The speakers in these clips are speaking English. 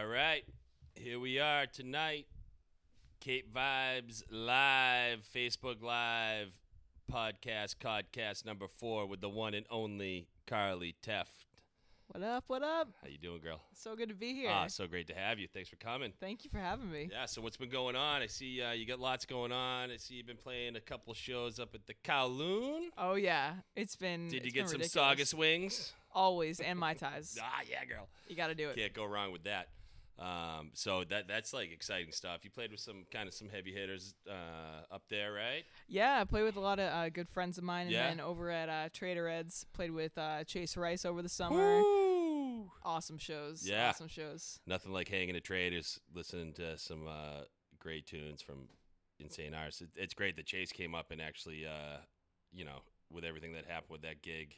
All right, here we are tonight. Cape Vibes Live, Facebook Live podcast, podcast number four with the one and only Carly Tefft. What up? What up? How you doing, girl? So good to be here. Ah, so great to have you. Thanks for coming. Thank you for having me. Yeah, so what's been going on? I see uh, you got lots going on. I see you've been playing a couple shows up at the Kowloon. Oh yeah, it's been. Did you get some ridiculous. Saugus wings? Always and mai tais. Ah, yeah, girl. You got to do it. Can't go wrong with that. Um, so that that's like exciting stuff. You played with some kind of some heavy hitters uh, up there, right? Yeah, I played with a lot of uh, good friends of mine, and Yeah. then over at uh, Trader Ed's, played with uh, Chase Rice over the summer. Woo! Awesome shows. Yeah. Awesome shows. Nothing like hanging at traders, listening to some uh, great tunes from Insane Artists. It, it's great that Chase came up and actually, uh, you know, with everything that happened with that gig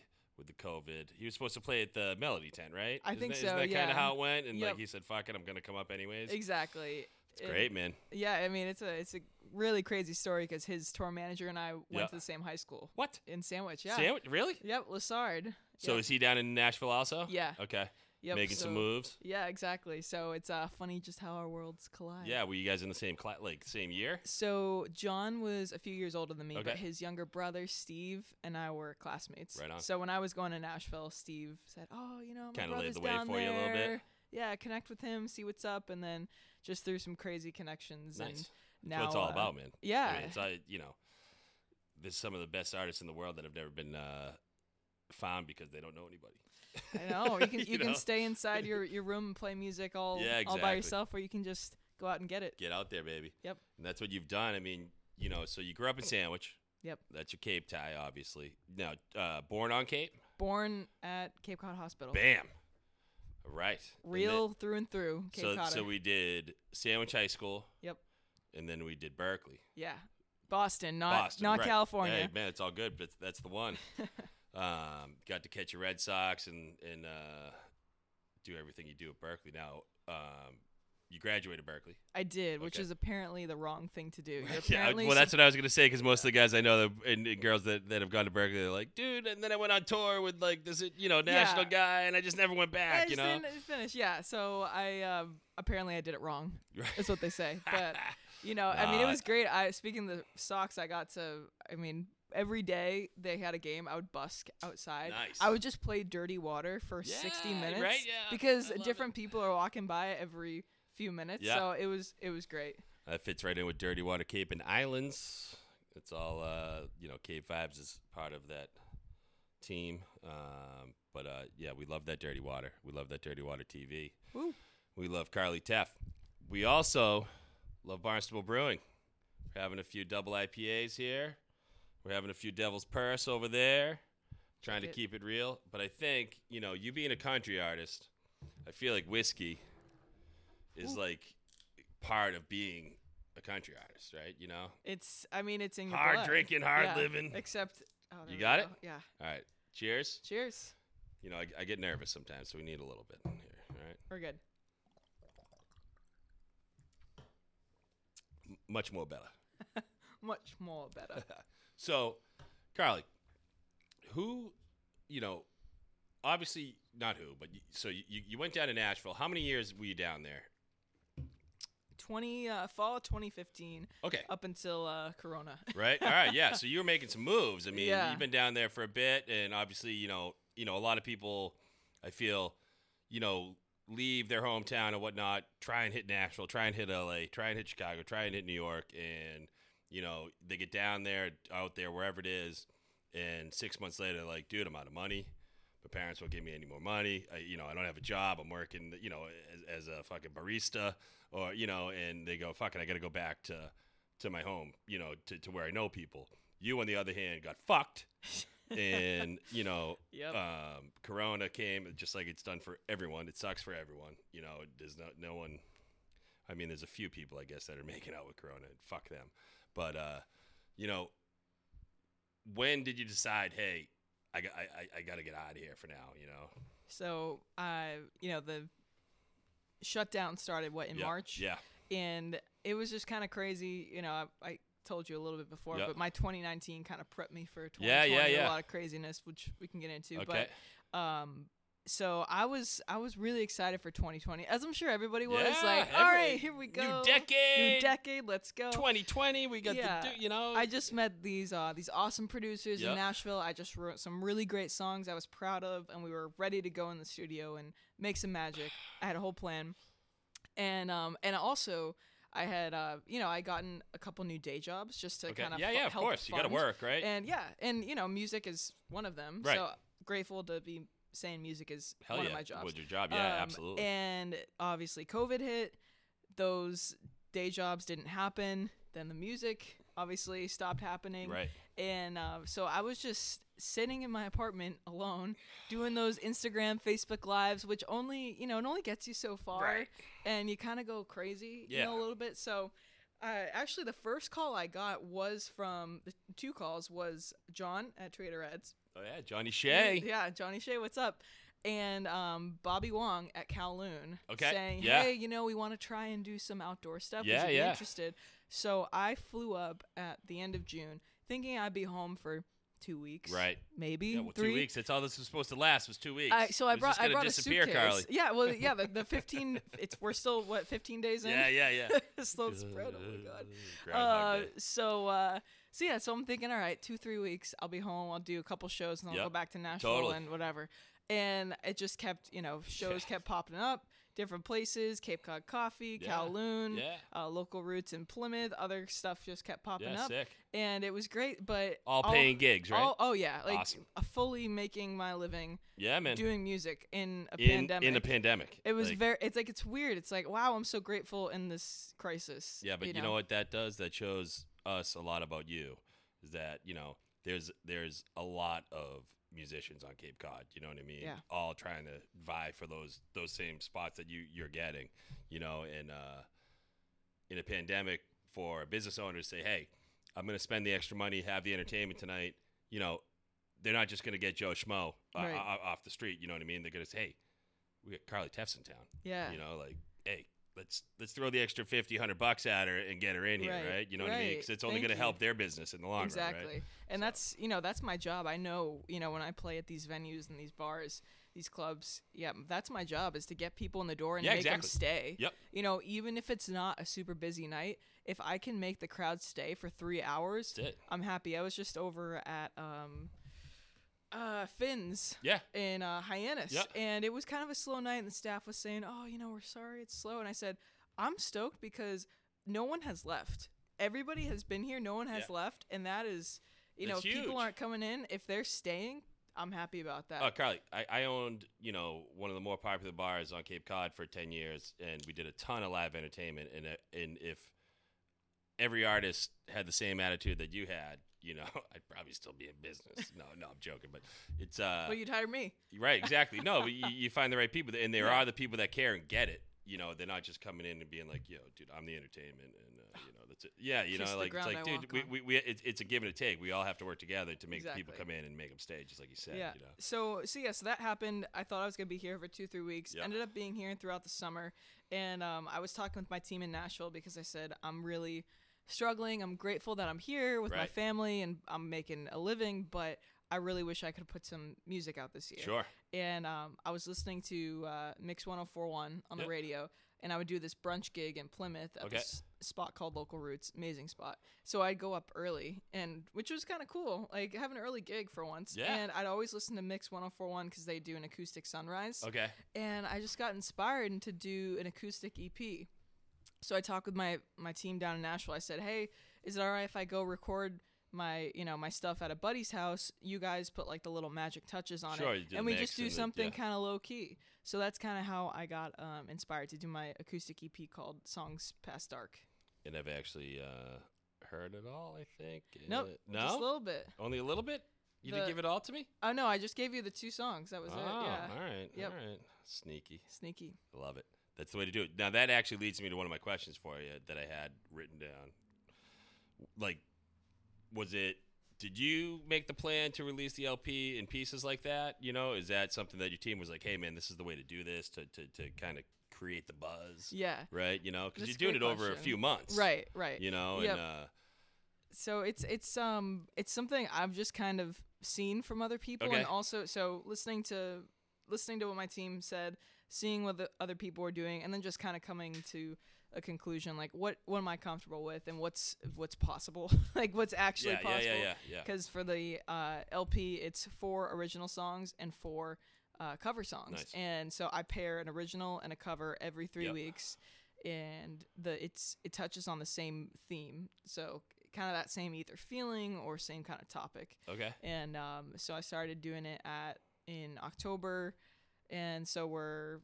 with the COVID, he was supposed to play at the Melody Tent, right? I Isn't think that, so, Isn't that kind of how it went? And Yep. like he said, "Fuck it, I'm gonna come up anyways." Exactly. It's great, man. Yeah, I mean it's a it's a really crazy story because his tour manager and I went Yeah. to the same high school What? in Sandwich. Yeah. Sandwich? Really? Yep, Lassard. So Yep. is he down in Nashville also? Yeah. Okay. Yep, Making some moves. Yeah, exactly. So it's uh, funny just how our worlds collide. Yeah. Were you guys in the same class, like same year? So John was a few years older than me, Okay. but his younger brother Steve and I were classmates. Right on. So when I was going to Nashville, Steve said, "Oh, you know, my Kinda laid brother's the way down for you a little bit. there. Yeah, connect with him, see what's up, and then just through some crazy connections. Nice. And That's now what it's all uh, about, man. Yeah, I mean, it's I, you know, there's some of the best artists in the world that have never been uh, found because they don't know anybody. I know you can you, You can stay inside your, your room and play music all Yeah, all by yourself, or you can just go out and get it. Get out there, baby. Yep. And that's what you've done. I mean, you know, so you grew up in Sandwich. Yep. That's your Cape tie, obviously. Now, uh, born on Cape. Born at Cape Cod Hospital. Bam. Right. And then- Real through and through. Cape so, Cod. so we did Sandwich High School. Yep. And then we did Berkeley. yeah. Boston, not Boston, not right. California. Hey, man, it's all good, but that's the one. um, got to catch a Red Sox and and uh, do everything you do at Berkeley. Now, um, you graduated Berkeley. I did, which Okay. is apparently the wrong thing to do. You're Yeah, apparently well, that's what I was gonna say because most of the guys I know that, and, and girls that, that have gone to Berkeley, they're like, dude. And then I went on tour with like this, you know, national Yeah. guy, and I just never went I back. You just know. didn't finish. Yeah, so I um, apparently I did it wrong. Is what they say. But you know, I mean, it Nah. was great. I speaking of the Sox, I got to. I mean, every day they had a game, I would busk outside. Nice. I would just play dirty water for 60 minutes. right, yeah, Because different people are walking by every few minutes. Yeah. So it was it was great. That fits right in with Dirty Water Cape and Islands. It's all, uh, you know, Cape Vibes is part of that team. Um, but uh, yeah, we love that Dirty Water. We love that Dirty Water TV. Woo. We love Carly Tefft. We also love Barnstable Brewing. We're having a few double IPAs here. We're having a few Devil's Purse over there, trying to keep it real. But I think, you know, you being a country artist, I feel like whiskey is like part of being a country artist, right? You know? It's I mean it's in your Hard blood. drinking, hard Yeah, living. Except oh, there You we got go. it? Yeah. All right. Cheers. Cheers. You know, I, I get nervous sometimes, so we need a little bit in here. All right. We're good. M- much more better. Much more better. So, Carly, who, you know, obviously not who, but you, so you, you went down to Nashville. How many years were you down there? 20 uh, fall 2015 Okay. up until uh, Corona. Right. All right. Yeah. So you were making some moves. I mean, Yeah. you've been down there for a bit, and obviously, you know, you know, a lot of people, I feel, you know, leave their hometown and whatnot, try and hit Nashville, try and hit LA, try and hit Chicago, try and hit New York, and you know, they get down there, out there, wherever it is, and six months later, like, dude, I'm out of money. My parents won't give me any more money. I, you know, I don't have a job. I'm working, you know, as, as a fucking barista, or you know, and they go, fucking, I got to go back to to my home, you know, to, to where I know people. You, on the other hand, got fucked, and you know, Yep. um, Corona came just like it's done for everyone. It sucks for everyone. You know, there's no no one. I mean, there's a few people I guess that are making out with Corona. and Fuck them. But uh, you know, when did you decide? Hey, I got I, I, got to get out of here for now. You know. So, uh, you know, the shutdown started what in Yeah, March, Yeah. and it was just kind of crazy. You know, I, I told you a little bit before, Yep. but my 2019 kind of prepped me for 2020. Yeah, yeah, A lot of craziness, which we can get into. Okay. But um, so I was I was really excited for 2020, as I'm sure everybody was. Yeah, like, every- all right, here we go, New decade. new decade, let's go. 2020. We got Yeah. the, you know. I just met these uh, these awesome producers Yep. in Nashville. I just wrote some really great songs I was proud of, and we were ready to go in the studio and make some magic. I had a whole plan, and um and also I had uh you know I gotten a couple new day jobs just to okay. kind of yeah, yeah, of course. You got to work, right? and yeah, and you know music is one of them. Right. So grateful to be saying music is Hell one yeah. of my jobs. Was your job? Yeah, Um, absolutely. And obviously, COVID hit. Those day jobs didn't happen. Then the music obviously stopped happening. right. And uh, so I was just sitting in my apartment alone, doing those Instagram, Facebook lives, which only you know it only gets you so far, Right. and you kind of go crazy, you Yeah. know, a little bit. So. Uh, actually, the first call I got was from the two calls was John at Trader Ed's. Oh yeah, Johnny Shea. Yeah, Johnny Shea, what's up? And um, Bobby Wong at Kowloon Okay, saying, yeah. hey, you know, we want to try and do some outdoor stuff. Yeah, Would you be yeah. interested? So I flew up at the end of June thinking I'd be home for two weeks. Right. Maybe Yeah, well, three. two weeks. That's all this was supposed to last. Was two weeks. I, so I brought I brought a suitcase. Carly. Yeah, well, yeah, the, the 15. It's we're still what 15 days in. Yeah, yeah, yeah. Slow spread. Oh my god. Uh, so uh, so yeah, so I'm thinking, all right, two three weeks, I'll be home. I'll do a couple shows, and I'll Yep. go back to Nashville Totally. and whatever. And it just kept, you know, shows kept popping up, different places, Cape Cod Coffee, Yeah. Kowloon, Yeah. uh, local roots in Plymouth. Other stuff just kept popping Yeah, up, sick. and it was great. But All paying gigs, right? all- oh yeah, like Awesome. uh, fully making my living yeah, man. doing music in a in pandemic. in a pandemic. it was Like, very. It's like it's weird. It's like wow, I'm so grateful in this crisis. Yeah, but you know? what that does? That shows us a lot about you. Is that you know there's there's a lot of musicians on Cape Cod. You know what I mean? Yeah. All trying to vie for those those same spots that you you're getting. You know, and uh, in a pandemic, for a business owner to say, "Hey, I'm going to spend the extra money, have the entertainment tonight," you know, they're not just going to get Joe Schmo uh, Right. off the street. You know what I mean? They're going to say, "Hey, we got Carly Tefft's in town." Yeah. You know, like, hey, let's let's throw the extra 50, 100 bucks at her and get her in here, Right, right? You know what I mean? Because it's only going to help their business in the long exactly run, right? Exactly. And So- that's you know that's my job i know you know when i play at these venues and these bars these clubs yeah that's my job is to get people in the door and Yeah, make them stay Yep. you know even if it's not a super busy night if i can make the crowd stay for three hours i'm happy i was just over at um uh Finn's Yeah. in uh, Hyannis, Yep. and it was kind of a slow night. And the staff was saying, "Oh, you know, we're sorry it's slow." And I said, "I'm stoked because no one has left. Everybody has been here. No one has Yeah. left, and that is, you know, That's if people aren't coming in. If they're staying, I'm happy about that. Oh, Carly, I, I owned, you know, one of the more popular bars on Cape Cod for 10 years, and we did a ton of live entertainment. And, uh, and if every artist had the same attitude that you had, you know, I'd probably still be in business. No, no, I'm joking, but it's uh, well, you'd hire me. right, exactly. No, but you, you find the right people, and there Yeah. are the people that care and get it. You know, they're not just coming in and being like, "Yo, dude, I'm the entertainment," and uh, you know, that's it. Yeah, you Kiss know, like it's like, I dude, we, we, we it's, it's a give and a take. We all have to work together to make the people come in and make them stay, just like you said. yeah. You know, So so yeah, so that happened. I thought I was gonna be here for two three weeks. Yeah. Ended up being here throughout the summer, and um, I was talking with my team in Nashville because I said I'm really struggling. I'm grateful that I'm here with my family and I'm making a living, but I really wish I could put some music out this year. sure. And um, I was listening to uh, Mix 1041 on the Yep. radio, and I would do this brunch gig in Plymouth at Okay. this spot called Local Roots, amazing spot. So I'd go up early, and which was kind of cool, like have an early gig for once. Yeah. And I'd always listen to Mix 1041 because they do an acoustic sunrise Okay. and I just got inspired to do an acoustic EP. So I talked with my my team down in Nashville. I said, "Hey, is it all right if I go record my you know my stuff at a buddy's house? You guys put like the little magic touches on Sure, it, and we just do something yeah. kind of low key." So that's kind of how I got um, inspired to do my acoustic EP called "Songs Past Dark." And I've actually uh, heard it all. I think. Nope, Uh, just a little bit. only a little bit. You The- didn't give it all to me. Oh no, I just gave you the two songs. That was oh, it. Yeah, all right. Yep. All right. Sneaky. sneaky. Love it. That's the way to do it. Now that actually leads me to one of my questions for you that I had written down. Like, was it? Did you make the plan to release the LP in pieces like that? You know, is that something that your team was like, "Hey, man, this is the way to do this to to, to kind of create the buzz." Yeah. Right. You know, because you're doing it great over a few months. Right. Right. You know, Yep. and uh, so it's it's um it's something I've just kind of seen from other people Okay. and also so listening to listening to what my team said, seeing what the other people are doing, and then just kind of coming to a conclusion like what what am I comfortable with and what's what's possible, like what's actually yeah, yeah, possible. yeah, yeah, yeah. Because for the uh, LP, it's four original songs and four uh, cover songs, Nice. and so I pair an original and a cover every three Yep. weeks, and the it's it touches on the same theme, so kind of that same either feeling or same kind of topic, Okay. and um, so I started doing it at in October, and so we're.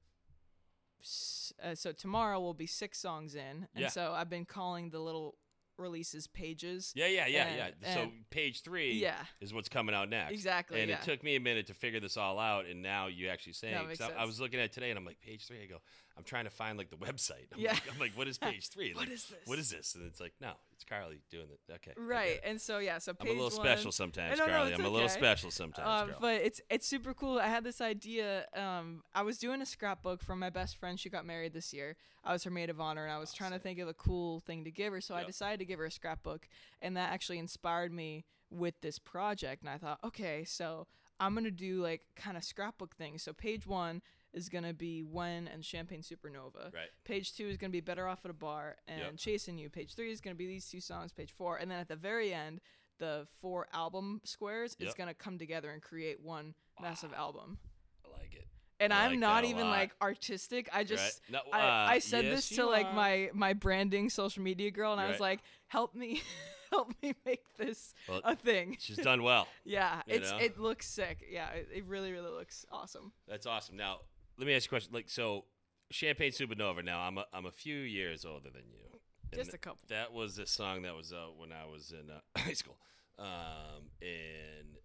Uh, so tomorrow will be six songs in, and Yeah. so I've been calling the little releases pages. Yeah, yeah, yeah, And- yeah. So page three Yeah, is what's coming out next. exactly. And yeah. it took me a minute to figure this all out, and now you actually saying. That 'cause makes I, I was looking at it today, and I'm like, page three. I go, I'm trying to find like the website. I'm, Yeah. like, I'm like, what is page three? What like, is this? What is this? And it's like, no, it's Carly doing it. Okay. Right, and so yeah, so I'm a little one, special sometimes, no, Carly. I'm a little special sometimes, girl. but it's it's super cool. I had this idea. Um, I was doing a scrapbook from my best friend. She got married this year. I was her maid of honor, and I was trying to think of a cool thing to give her. So I decided to give her a scrapbook, and that actually inspired me with this project. And I thought, okay, so I'm gonna do like kind of scrapbook things. So page one is gonna be when and Champagne Supernova. right. Page two is going to be Better Off at a Bar and Yep. Chasing You. Page three is going to be these two songs. Page four. And then at the very end, the four album squares is going to come together and create one massive album. I like it. And I I'm like not even lot. like artistic. I just. right? No, I, uh, I said yes, this to like are. my my branding social media girl and I was Right. like help me help me make this Well, a thing She's done well. yeah it's know? it looks sick yeah it, it really really looks awesome That's awesome. Now, let me ask you a question. Like, so Champagne Supernova. Now, I'm a, I'm a few years older than you. and just a couple That was a song that was out when I was in uh, high school, um, and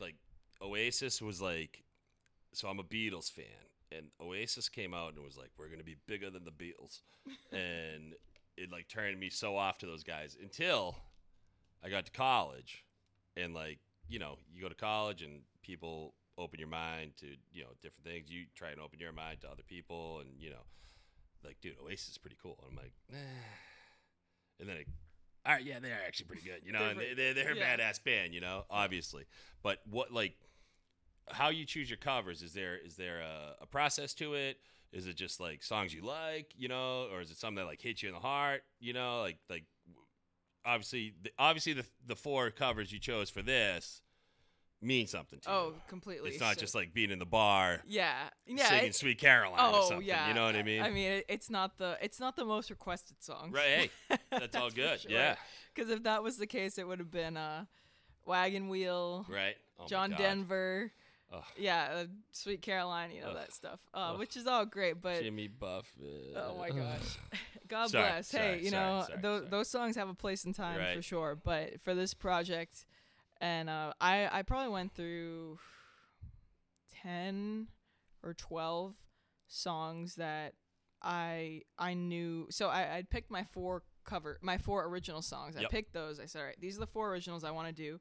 like Oasis was like, so I'm a Beatles fan, and Oasis came out and was like, we're gonna be bigger than the Beatles, and it like turned me so off to those guys until I got to college, and like you know, you go to college and people open your mind to you know different things. You try and open your mind to other people, and you know, like dude, Oasis is pretty cool. And I'm like, eh. and then, it, all right, yeah, they're actually pretty good, you know, and they, they're, they're a badass band, you know, obviously. But what like how you choose your covers? Is there is there a, a process to it? Is it just like songs you like, you know, or is it something that like hits you in the heart, you know, like like obviously the, obviously the the four covers you chose for this mean something to oh you. completely It's not just like being in the bar yeah yeah singing Sweet Caroline or Oh something. yeah, You know what I mean? I mean, it's not the it's not the most requested song. right. Hey, that's all good. Yeah. Because if that was the case, it would have been uh, Wagon Wheel, Right. Oh John Denver, Ugh. yeah, uh, Sweet Caroline, you know Ugh. that stuff, uh, which is all great. But Jimmy Buffett. oh my gosh, God Sorry, bless. sorry, hey, you sorry, know sorry, tho- sorry. those songs have a place in time for sure. But for this project, and uh, I I probably went through ten or twelve songs that I I knew. So I I picked my four cover my four original songs. I Yep. picked those. I said, all right, these are the four originals I want to do,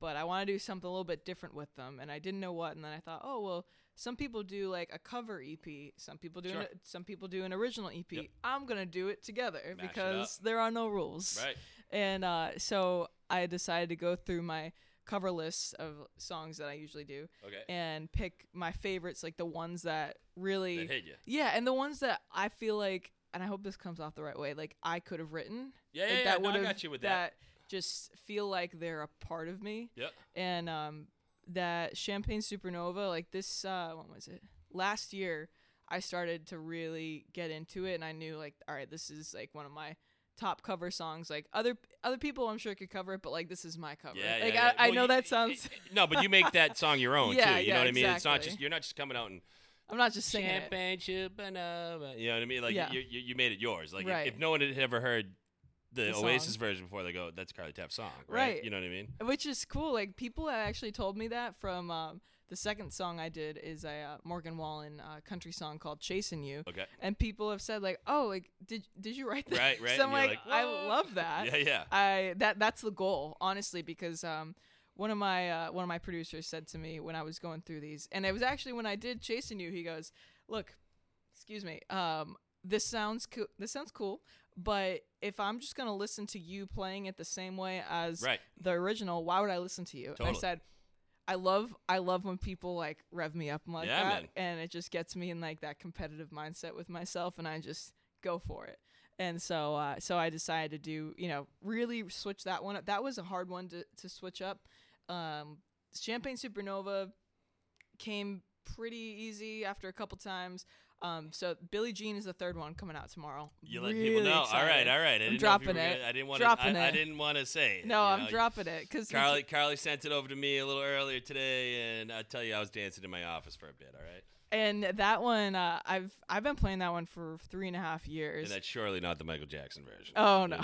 but I want to do something a little bit different with them. And I didn't know what. And then I thought, oh well. Some people do like a cover EP. Some people do Sure. an, some people do an original EP. Yep. I'm gonna do it together Mash it because there are no rules. Right. And uh, so I decided to go through my cover list of songs that I usually do Okay. and pick my favorites, like the ones that really, That hit you. yeah, and the ones that I feel like, and I hope this comes off the right way, like I could have written. Yeah, like, yeah, yeah. that No, I got you with that. just feel like they're a part of me. Yep. And um, that Champagne Supernova, like this, uh, when was it? Last year, I started to really get into it, and I knew like, all right, this is like one of my top cover songs. Like other other people, I'm sure could cover it, but like this is my cover. Yeah, like yeah, yeah. I, I Well, know you- that sounds. no, but you make that song your own Yeah, too. You yeah, know what I mean? It's not just you're not just coming out and I'm not just singing it. champagne supernova. You know what I mean? Like Yeah. you, you, you made it yours. Like if- Right. if, no one had ever heard the, The Oasis version before, they go, "That's Carly Tefft's song." Right? Right. You know what I mean? which is cool. Like people actually told me that from um, the second song I did is a uh, Morgan Wallen uh, country song called "Chasing You," Okay. and people have said like, "Oh, like did did you write that?" Right, right. so I'm like, like, I love that. Yeah, yeah. I that that's the goal, honestly, because um, one of my uh, one of my producers said to me when I was going through these, and it was actually when I did "Chasing You." He goes, "Look, excuse me, um, this sounds cool. This sounds cool." But if I'm just gonna listen to you playing it the same way as Right. the original, why would I listen to you? And I said, I love I love when people like rev me up like Yeah, that, man. and it just gets me in like that competitive mindset with myself, and I just go for it. And so uh, so I decided to do you know really switch that one up. That was a hard one to to switch up. Um, Champagne Supernova came pretty easy after a couple times. Um, so Billie Jean is the third one coming out tomorrow. You let Really people know. All right, excited. all right. I didn't know if you dropping were gonna- it. I didn't want to. Dropping I, I it. didn't want to say it. No, I'm know? dropping it because Carly, Carly sent it over to me a little earlier today, and I tell you, I was dancing in my office for a bit. All right, and that one uh, I've I've been playing that one for three and a half years. and that's surely not the Michael Jackson version. Oh no.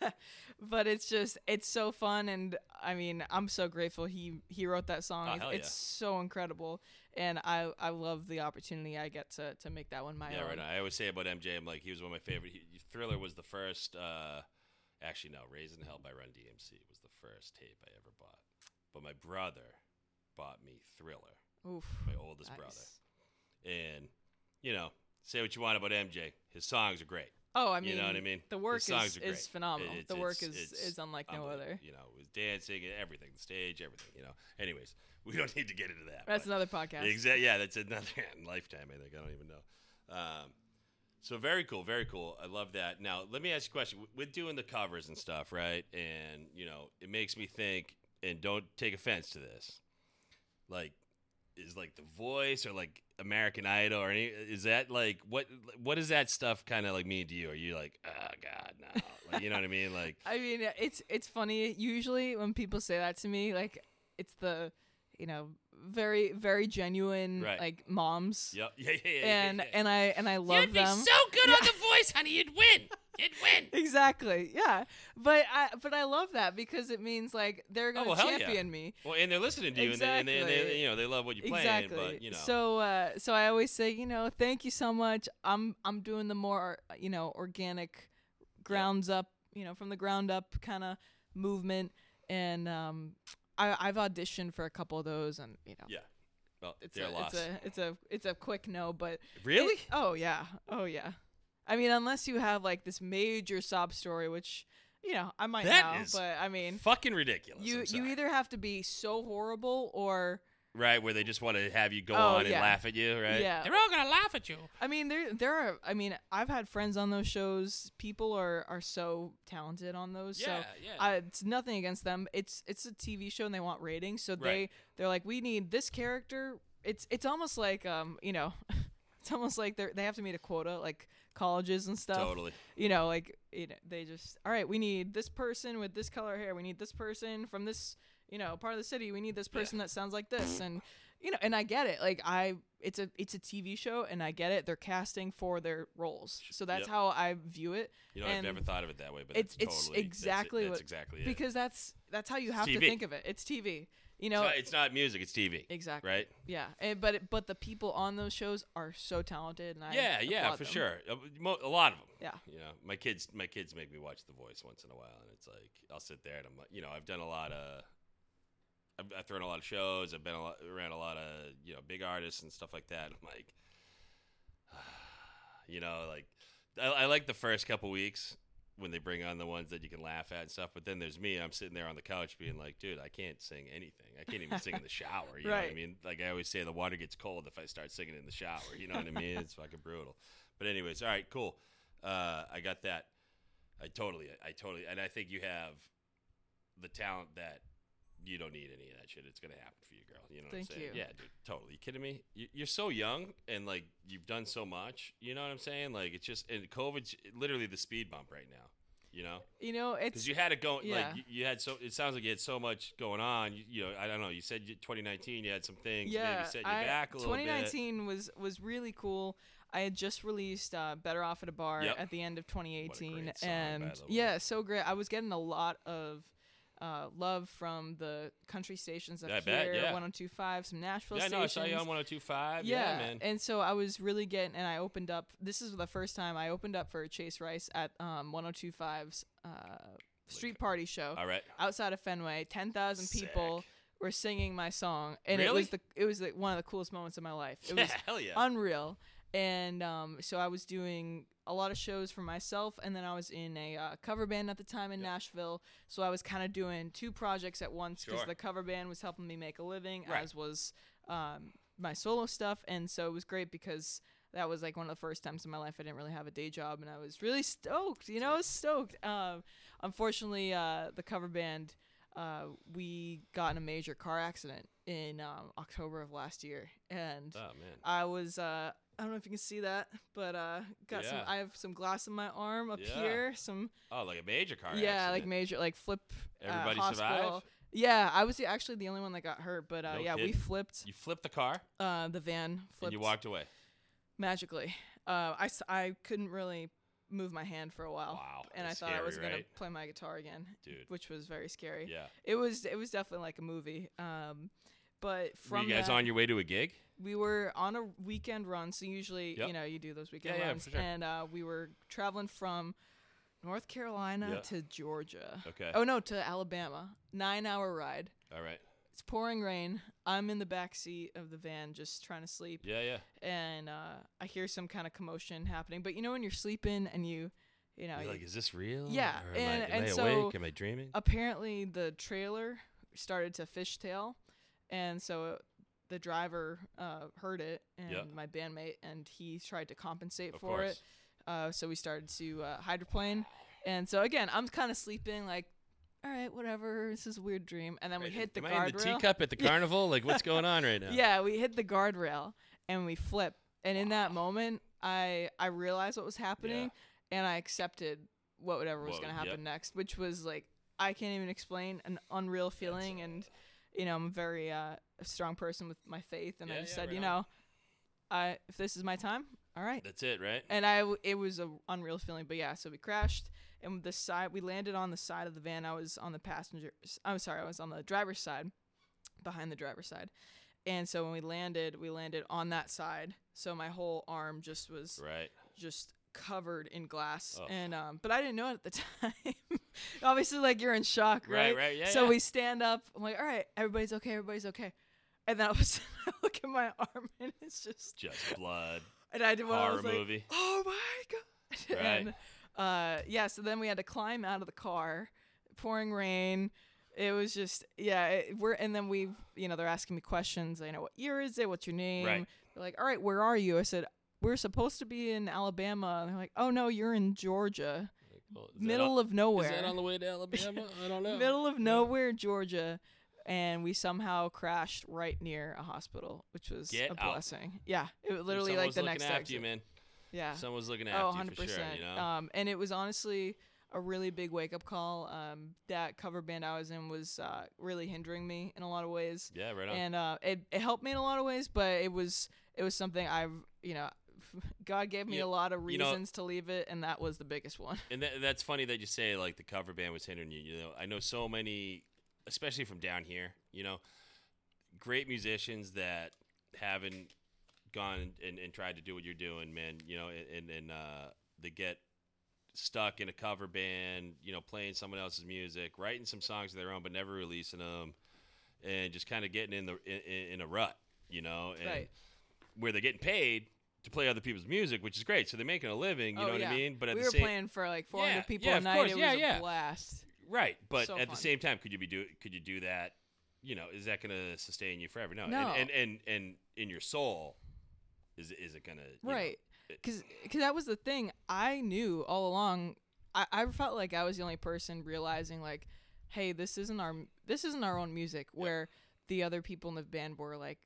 but it's just it's so fun and I mean, I'm so grateful he he wrote that song. Oh, It's- yeah. so incredible and I I love the opportunity I get to to make that one my Yeah, own. right. I always say about MJ, I'm like, he was one of my favorite. He, Thriller was the first. Uh, actually, no, Raising Hell by Run DMC was the first tape I ever bought. But my brother bought me Thriller, Oof. my oldest nice. brother. And, you know, say what you want about MJ. His songs are great. Oh, I mean, you know what I mean? The work songs is, is phenomenal. It's- the work it's- is it's is unlike no other. You know, his dancing, everything, the stage, everything. You know. Anyways, we don't need to get into that. That's another podcast. Exactly. Yeah, that's another lifetime. I think I don't even know. Um, so very cool, very cool. I love that. Now, let me ask you a question. With doing the covers and stuff, right? And you know, it makes me think. And don't take offense to this. Like, is like the voice or like American Idol or any? Is that like what? What does that stuff kind of like mean to you? Are you like, oh God, no? Like, you know what I mean? Like, I mean, it's it's funny. Usually, when people say that to me, like it's the, you know, very very genuine Right. like moms, yep, yeah, yeah, yeah, yeah, and yeah. and I and I love You'd be them. so good on the voice, honey. You'd win. You'd win. exactly, yeah. But I but I love that because it means like they're gonna Oh, well, hell yeah. champion me. Well, and they're listening to you, and, they, and, they, and they, you know, they love what you're playing. exactly. But you know, So uh, so I always say, you know, thank you so much. I'm I'm doing the more you know organic, grounds up, you know, from the ground up kind of movement, and um, I I've auditioned for a couple of those, and you know, yeah. Well, it's a, it's a it's a it's a quick no, but really? it- oh yeah, oh yeah. I mean, unless you have like this major sob story, which you know I might That now, is but I mean, Fucking ridiculous. you you either have to be so horrible or right where they just want to have you go Oh, on and yeah. laugh at you, right? Yeah. They're all gonna laugh at you. I mean, there there are. I mean, I've had friends on those shows. People are are so talented on those. Yeah, so yeah. I, it's nothing against them. It's it's a TV show and they want ratings. So they Right. they're like, we need this character. It's it's almost like um you know, it's almost like they they have to meet a quota like colleges and stuff. Totally. You know, like you know, they just all right. We need this person with this color hair. We need this person from this you know part of the city. We need this Yeah. person that sounds like this and. You know, and I get it. Like I, it's a it's a TV show, and I get it. They're casting for their roles, so that's Yep. how I view it. You know, I've never thought of it that way, but it's- it's, it's totally, exactly that's, it. what- that's exactly it. because that's that's how you have to think of it. It's TV. You know, it's, not, it's not music; it's TV, exactly. right? Yeah, and, but it, but the people on those shows are so talented, and I yeah, yeah, for them. sure. Uh, mo- A lot of them. Yeah. You know, my kids, my kids make me watch The Voice once in a while, and it's like I'll sit there and I'm like, you know, I've done a lot of, I've, I've thrown a lot of shows, I've been a lot, around a lot of, you know, big artists and stuff like that. I'm like, you know, like I, I like the first couple weeks when they bring on the ones that you can laugh at and stuff, but then there's me. I'm sitting there on the couch being like, dude, I can't sing anything. I can't even sing in the shower. You know what I mean? Like I always say, the water gets cold if I start singing in the shower. You know what I mean? It's fucking brutal. But anyways, all right, cool. Uh, I got that. I totally, I totally, and I think you have the talent that you don't need any of that shit. It's gonna happen for you, girl. You know what Thank I'm saying? you. Yeah, dude. Totally. You kidding me? You- You're so young and like you've done so much. You know what I'm saying? Like it's just and COVID's literally the speed bump right now. You know, You know, because it's you had it going. yeah. Like you, you had so. It sounds like you had so much going on. You, you know, I don't know. You said you, 2019, you had some things yeah. maybe set you I, back a little bit. 2019 was was really cool. I had just released uh, "Better Off at a Bar" Yep. at the end of 2018, great song, and yeah, so great. I was getting a lot of uh, love from the country stations up I here, bet, yeah. 102.5, some Nashville Yeah, no, I stations. saw you on 102.5. Yeah, man. And so I was really getting, and I opened up. This is the first time I opened up for Chase Rice at um, 102.5's uh, street party show All right. outside of Fenway. Ten thousand people were singing my song, and it was the it was the, one of the coolest moments of my life. It Yeah, was hell yeah. unreal. And um, so I was doing a lot of shows for myself, and then I was in a uh, cover band at the time in Yep. Nashville. So I was kind of doing two projects at once because Sure. the cover band was helping me make a living, Right. as was um, my solo stuff, and so it was great because that was like one of the first times in my life I didn't really have a day job, and I was really stoked. You know, I was stoked. Um, unfortunately, uh, the cover band. Uh, we got in a major car accident in um, October of last year, and Oh. I was uh I don't know if you can see that, but uh got some I have some glass in my arm up Yeah. here, some Oh, like a major car yeah, like major like flip uh, Everybody hospital. survive? Yeah, I was the, actually the only one that got hurt, but uh No yeah, we flipped You flipped the car uh the van and you walked away. magically. Uh I, I couldn't really move my hand for a while. Wow. And I thought I was scary, going right? to play my guitar again, Dude. which was very scary. Yeah. It was it was definitely like a movie. Um but Were from you guys that, on your way to a gig? we were on a weekend run so usually Yep. you know you do those weekend Yeah, yeah, runs for sure. and uh, we were traveling from north carolina Yeah. to georgia Okay. oh no to alabama nine hour ride All right. it's pouring rain i'm in the back seat of the van just trying to sleep Yeah, yeah. and uh, i hear some kind of commotion happening but you know when you're sleeping and you you know You're like, is this real? Yeah, Or am and- I, am and I so- awake? Am I dreaming? apparently the trailer started to fishtail and so the driver uh, heard it and Yeah. my bandmate and he tried to compensate Of for course. it uh, so we started to uh, hydroplane and so again i'm kind of sleeping like all right whatever this is a weird dream and then we hit the in the teacup at the carnival? Like, what's going on right now? yeah we hit the guardrail and we flip and in that moment i i realized what was happening and i accepted whatever was going to happen yep. next which was like i can't even explain an unreal feeling and you know i'm a very uh, strong person with my faith and Yeah, i just yeah, said right you on. know i if this is my time all right That's it, right? and I w- it was a unreal feeling. But yeah, so we crashed, and the side we landed on the side of the van. I was on the passenger. I'm sorry, I was on the driver's side, behind the driver's side, and so when we landed, we landed on that side. So my whole arm just was Right. just covered in glass, Oh. and um, but I didn't know it at the time. Obviously, like you're in shock, Right, right? right, yeah, So yeah. we stand up. I'm like, all right, everybody's okay, everybody's okay. And then I was I look at my arm, and it's just Just blood. and I did one. I Horror was like, movie. oh my god! Right. and uh, yeah, so then we had to climb out of the car, pouring rain. It was just yeah. It, we're and then we you know they're asking me questions. You know what year is it? What's your name? Right. They're like, all right, where are you? I said we're supposed to be in Alabama. And they're like, oh no, you're in Georgia, Well, middle on- of nowhere. Is that on the way to Alabama? I don't know. middle of nowhere, Georgia. And we somehow crashed right near a hospital, which was Get a out. blessing. Yeah, it was literally someone like was the next after exit. you, man. Yeah. Someone's looking after Oh, you 100 for sure. You know. Um, and it was honestly a really big wake up call. Um, that cover band I was in was uh, really hindering me in a lot of ways, yeah, right on. and uh, it it helped me in a lot of ways. But it was it was something I've you know. God gave me You- a lot of you know- reasons to leave it, and that was the biggest one. And that, that's funny that you say like the cover band was hindering you. You know, I know so many, especially from down here. You know, great musicians that haven't gone and, and tried to do what you're doing, man. You know, and and uh, they get stuck in a cover band. You know, playing someone else's music, writing some songs of their own, but never releasing them, and just kind of getting in the in, in a rut. You know, and Right. where they're getting paid. To play other people's music, which is great, so they're making a living. You oh, know what. I mean? But at we the were same, playing for like 400 Yeah, people yeah, a night. course, it yeah, was a blast. Right, but So at fun. the same time, could you be do could you do that? You know, is that going to sustain you forever? No, No. And, and and and in your soul, is is it going to right it- because that was the thing i knew all along I, I felt like i was the only person realizing like hey this isn't our this isn't our own music where the other people in the band were like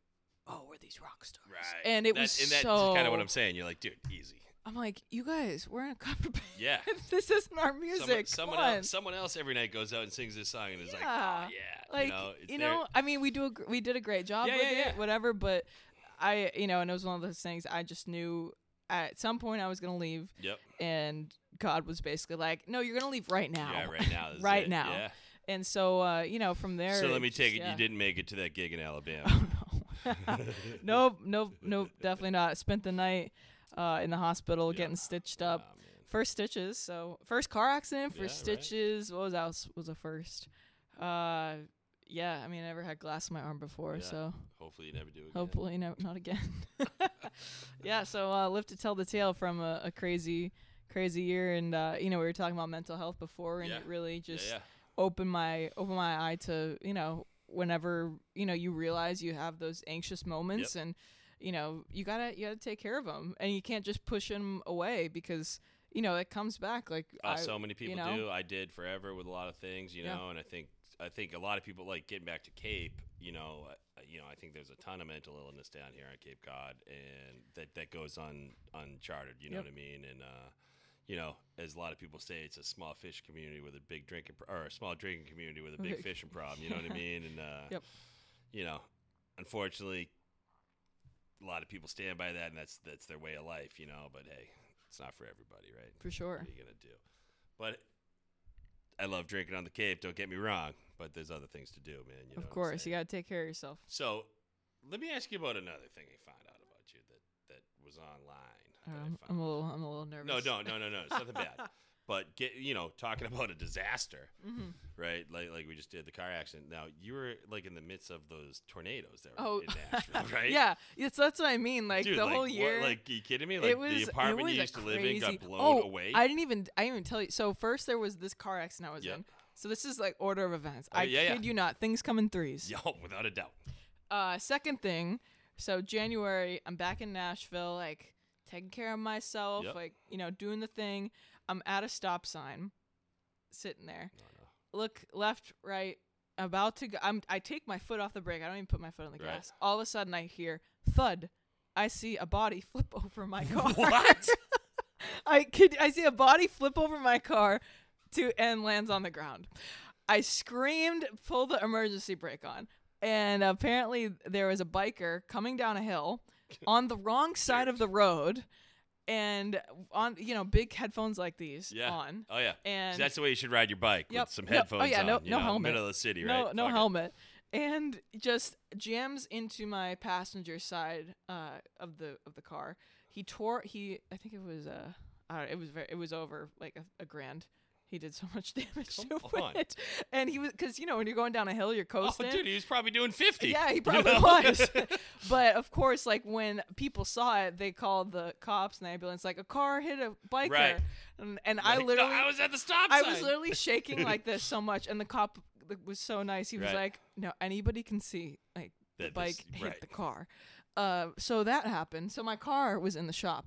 oh we're these rock stars Right, and it That- was and that's so kind of what I'm saying. You're like, dude, easy. i'm like you guys we're in a cover band Yeah. this isn't our music someone Come on. else, someone else every night goes out and sings this song and is like, oh yeah, like you know, you know i mean we do a, gr- we did a great job Yeah, with yeah, it yeah. whatever but i you know and it was one of those things i just knew at some point i was gonna leave Yep. and God was basically like, "No, you're gonna leave right now." Yeah, right now. Right it, now. Yeah. And so, uh, you know, from there. So let me take just- it. yeah. You didn't make it to that gig in Alabama. No. nope, nope, nope, definitely not. Spent the night uh, in the hospital Yeah. getting stitched up. Aw. First stitches. So first car accident, Yeah, first right. stitches. What was else? Was a first. Uh, yeah. I mean, I never had glass in my arm before, Yeah. so Hopefully you never do again. hopefully, no, not again. yeah. So uh, live to tell the tale from a, a crazy, crazy year, and uh, you know we were talking about mental health before, and Yeah. it really Yeah, just yeah. opened my opened my eye to you know whenever you know you realize you have those anxious moments, and you know you gotta you gotta take care of them, and you can't just push them away because you know it comes back. Like Oh, I, so many people know? do. I did forever with a lot of things, you Yeah. know, and I think I think a lot of people like getting back to Cape. You know, uh, you know, I think there's a ton of mental illness down here on Cape Cod, and that that goes on uncharted. You know Yep. what I mean? And uh, you know, as a lot of people say, it's a small fish community with a big drinking pro- or a small drinking community with a big fishing problem. You know what I mean? And uh, Yep. you know, unfortunately, a lot of people stand by that, and that's that's their way of life. You know, but hey, it's not for everybody, right? for sure. What are you gonna do? But I love drinking on the Cape. Don't get me wrong, but there's other things to do, man. You know Of course, you gotta take care of yourself. So, let me ask you about another thing I found out about you that that was online. That I Um, found. I'm a little I'm a little nervous. no, no, no, no, no. It's nothing bad. But get you know talking about a disaster, hmm right? Like like we just did the car accident. Now you were like in the midst of those tornadoes that were Oh, in Nashville, right? yeah, yes, that's what I mean. Like Dude, the like, whole what- year, like you kidding me? Like it was the apartment it was you used to live in got blown oh, away. I didn't even I didn't even tell you. So first there was this car accident I was Yep. in. So this is like order of events. Oh, I yeah, yeah. kid you not, things come in threes. Yo, without a doubt. Uh, second thing, so January, I'm back in Nashville, like taking care of myself, Yep. like you know, doing the thing. I'm at a stop sign, sitting there. No, no. Look left, right, about to go. I'm. I take my foot off the brake. I don't even put my foot on the Right. gas. All of a sudden, I hear thud. I see a body flip over my car. What? I could. I see a body flip over my car, to and lands on the ground. I screamed, pull the emergency brake on, and apparently there was a biker coming down a hill on the wrong side of the road, and on you know big headphones like these Yeah. on, Oh yeah. and That's the way you should ride your bike Yep. with some No- oh, yeah, on. no- no know, helmet. Middle of the city, no right? no Fuck it. helmet, and just jams into my passenger side uh, of the of the car. He tore. He I think it was uh, I don't, know, it was very it was over like a, a grand. He did so much damage Come to on. it, and he was because you know when you're going down a hill, you're Oh, coasting. dude, he was probably doing fifty. Yeah, he you probably know? was. but of course, like when people saw it, they called the cops and the ambulance. Like a car hit a biker, Right. and, and I Like, no, literally, I was at the stop I was literally shaking like this so much, and the cop was so nice. He was Right. like, "No, anybody can see like the bike this- hit right. the car." Uh, so that happened. So my car was in the shop.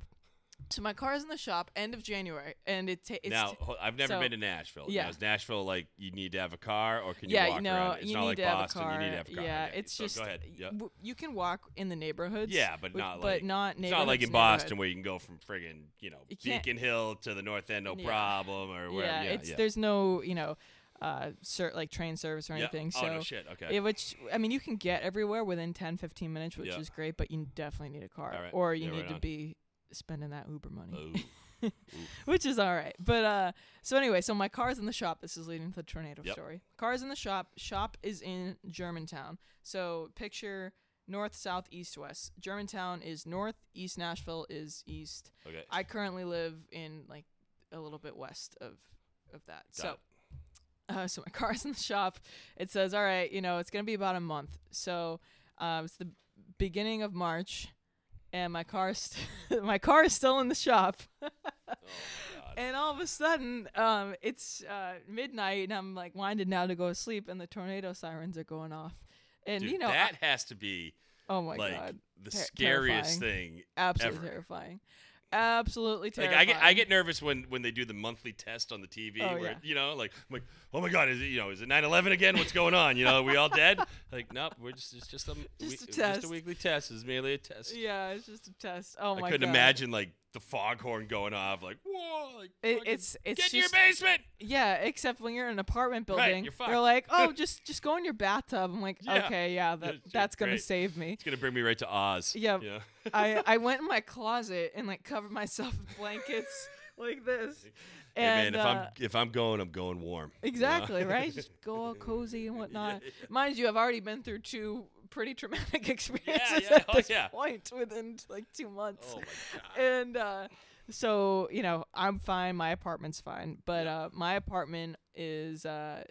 So my car is in the shop end of January, and it ta- it's now, t- I've never so- been to Nashville. yeah. Now, is Nashville like you need to have a car, or can you yeah, walk you know, around? It's you not need like to have Boston. a car. You need to have a car. Yeah, it's So just go ahead. Yeah. w- you can walk in the neighborhoods. Yeah, but not but like not it's not like in. Boston where you can go from friggin' you know You Beacon Hill to the North End, no Yeah. problem, or wherever. Yeah, it's yeah. there's no you know, uh, like train service or anything. Oh So no shit. Okay. Yeah, which I mean, you can get everywhere within 10, 15 minutes, which is great. But you definitely need a car, right. or you need right to on. be spending that Uber money, Oh. which is all right. But uh, so anyway, so my car's in the shop. This is leading to the tornado Yep. story. Car's in the shop. Shop is in Germantown. So picture north, south, east, west. Germantown is north. East Nashville is east. Okay. I currently live in like a little bit west of of that. Got so it. uh, so my car's in the shop. It says, all right, you know, it's gonna be about a month. So uh, it's the beginning of March, and my car's st- my car is still in the shop. Oh, And all of a sudden, um, it's uh, midnight, and I'm like winded now to go to sleep, and the tornado sirens are going off. And Dude, you know, that has to be oh my like god, the ter- scariest thing. absolutely ever. terrifying, absolutely Like. I get, I get nervous when when they do the monthly test on the TV, Oh, where yeah. you know, like, I'm like, oh my god, is it you know, is it 9/11 again? What's going on? You know, are we all dead? Like, nope, we're just it's just a Just a test. just a weekly test. It's merely a test. Yeah, it's just a test. Oh I my couldn't imagine like the foghorn going off, like, whoa, like, It, it's it's get in your just basement. yeah. Except when you're in an apartment Right, building, you're they're like, oh, just just go in your bathtub. I'm like, Yeah. okay, yeah, that, that's gonna great. save me. It's gonna bring me right to Oz. Yeah. Know? I I went in my closet and like covered myself with blankets like this. Hey, And man, if uh, I'm if I'm going, I'm going warm. you know? exactly right, just go all cozy and whatnot. Mind you, I've already been through two pretty traumatic experiences yeah. at Oh, this yeah. point within like two months. Oh and uh so you know i'm fine my apartment's fine but uh my apartment is uh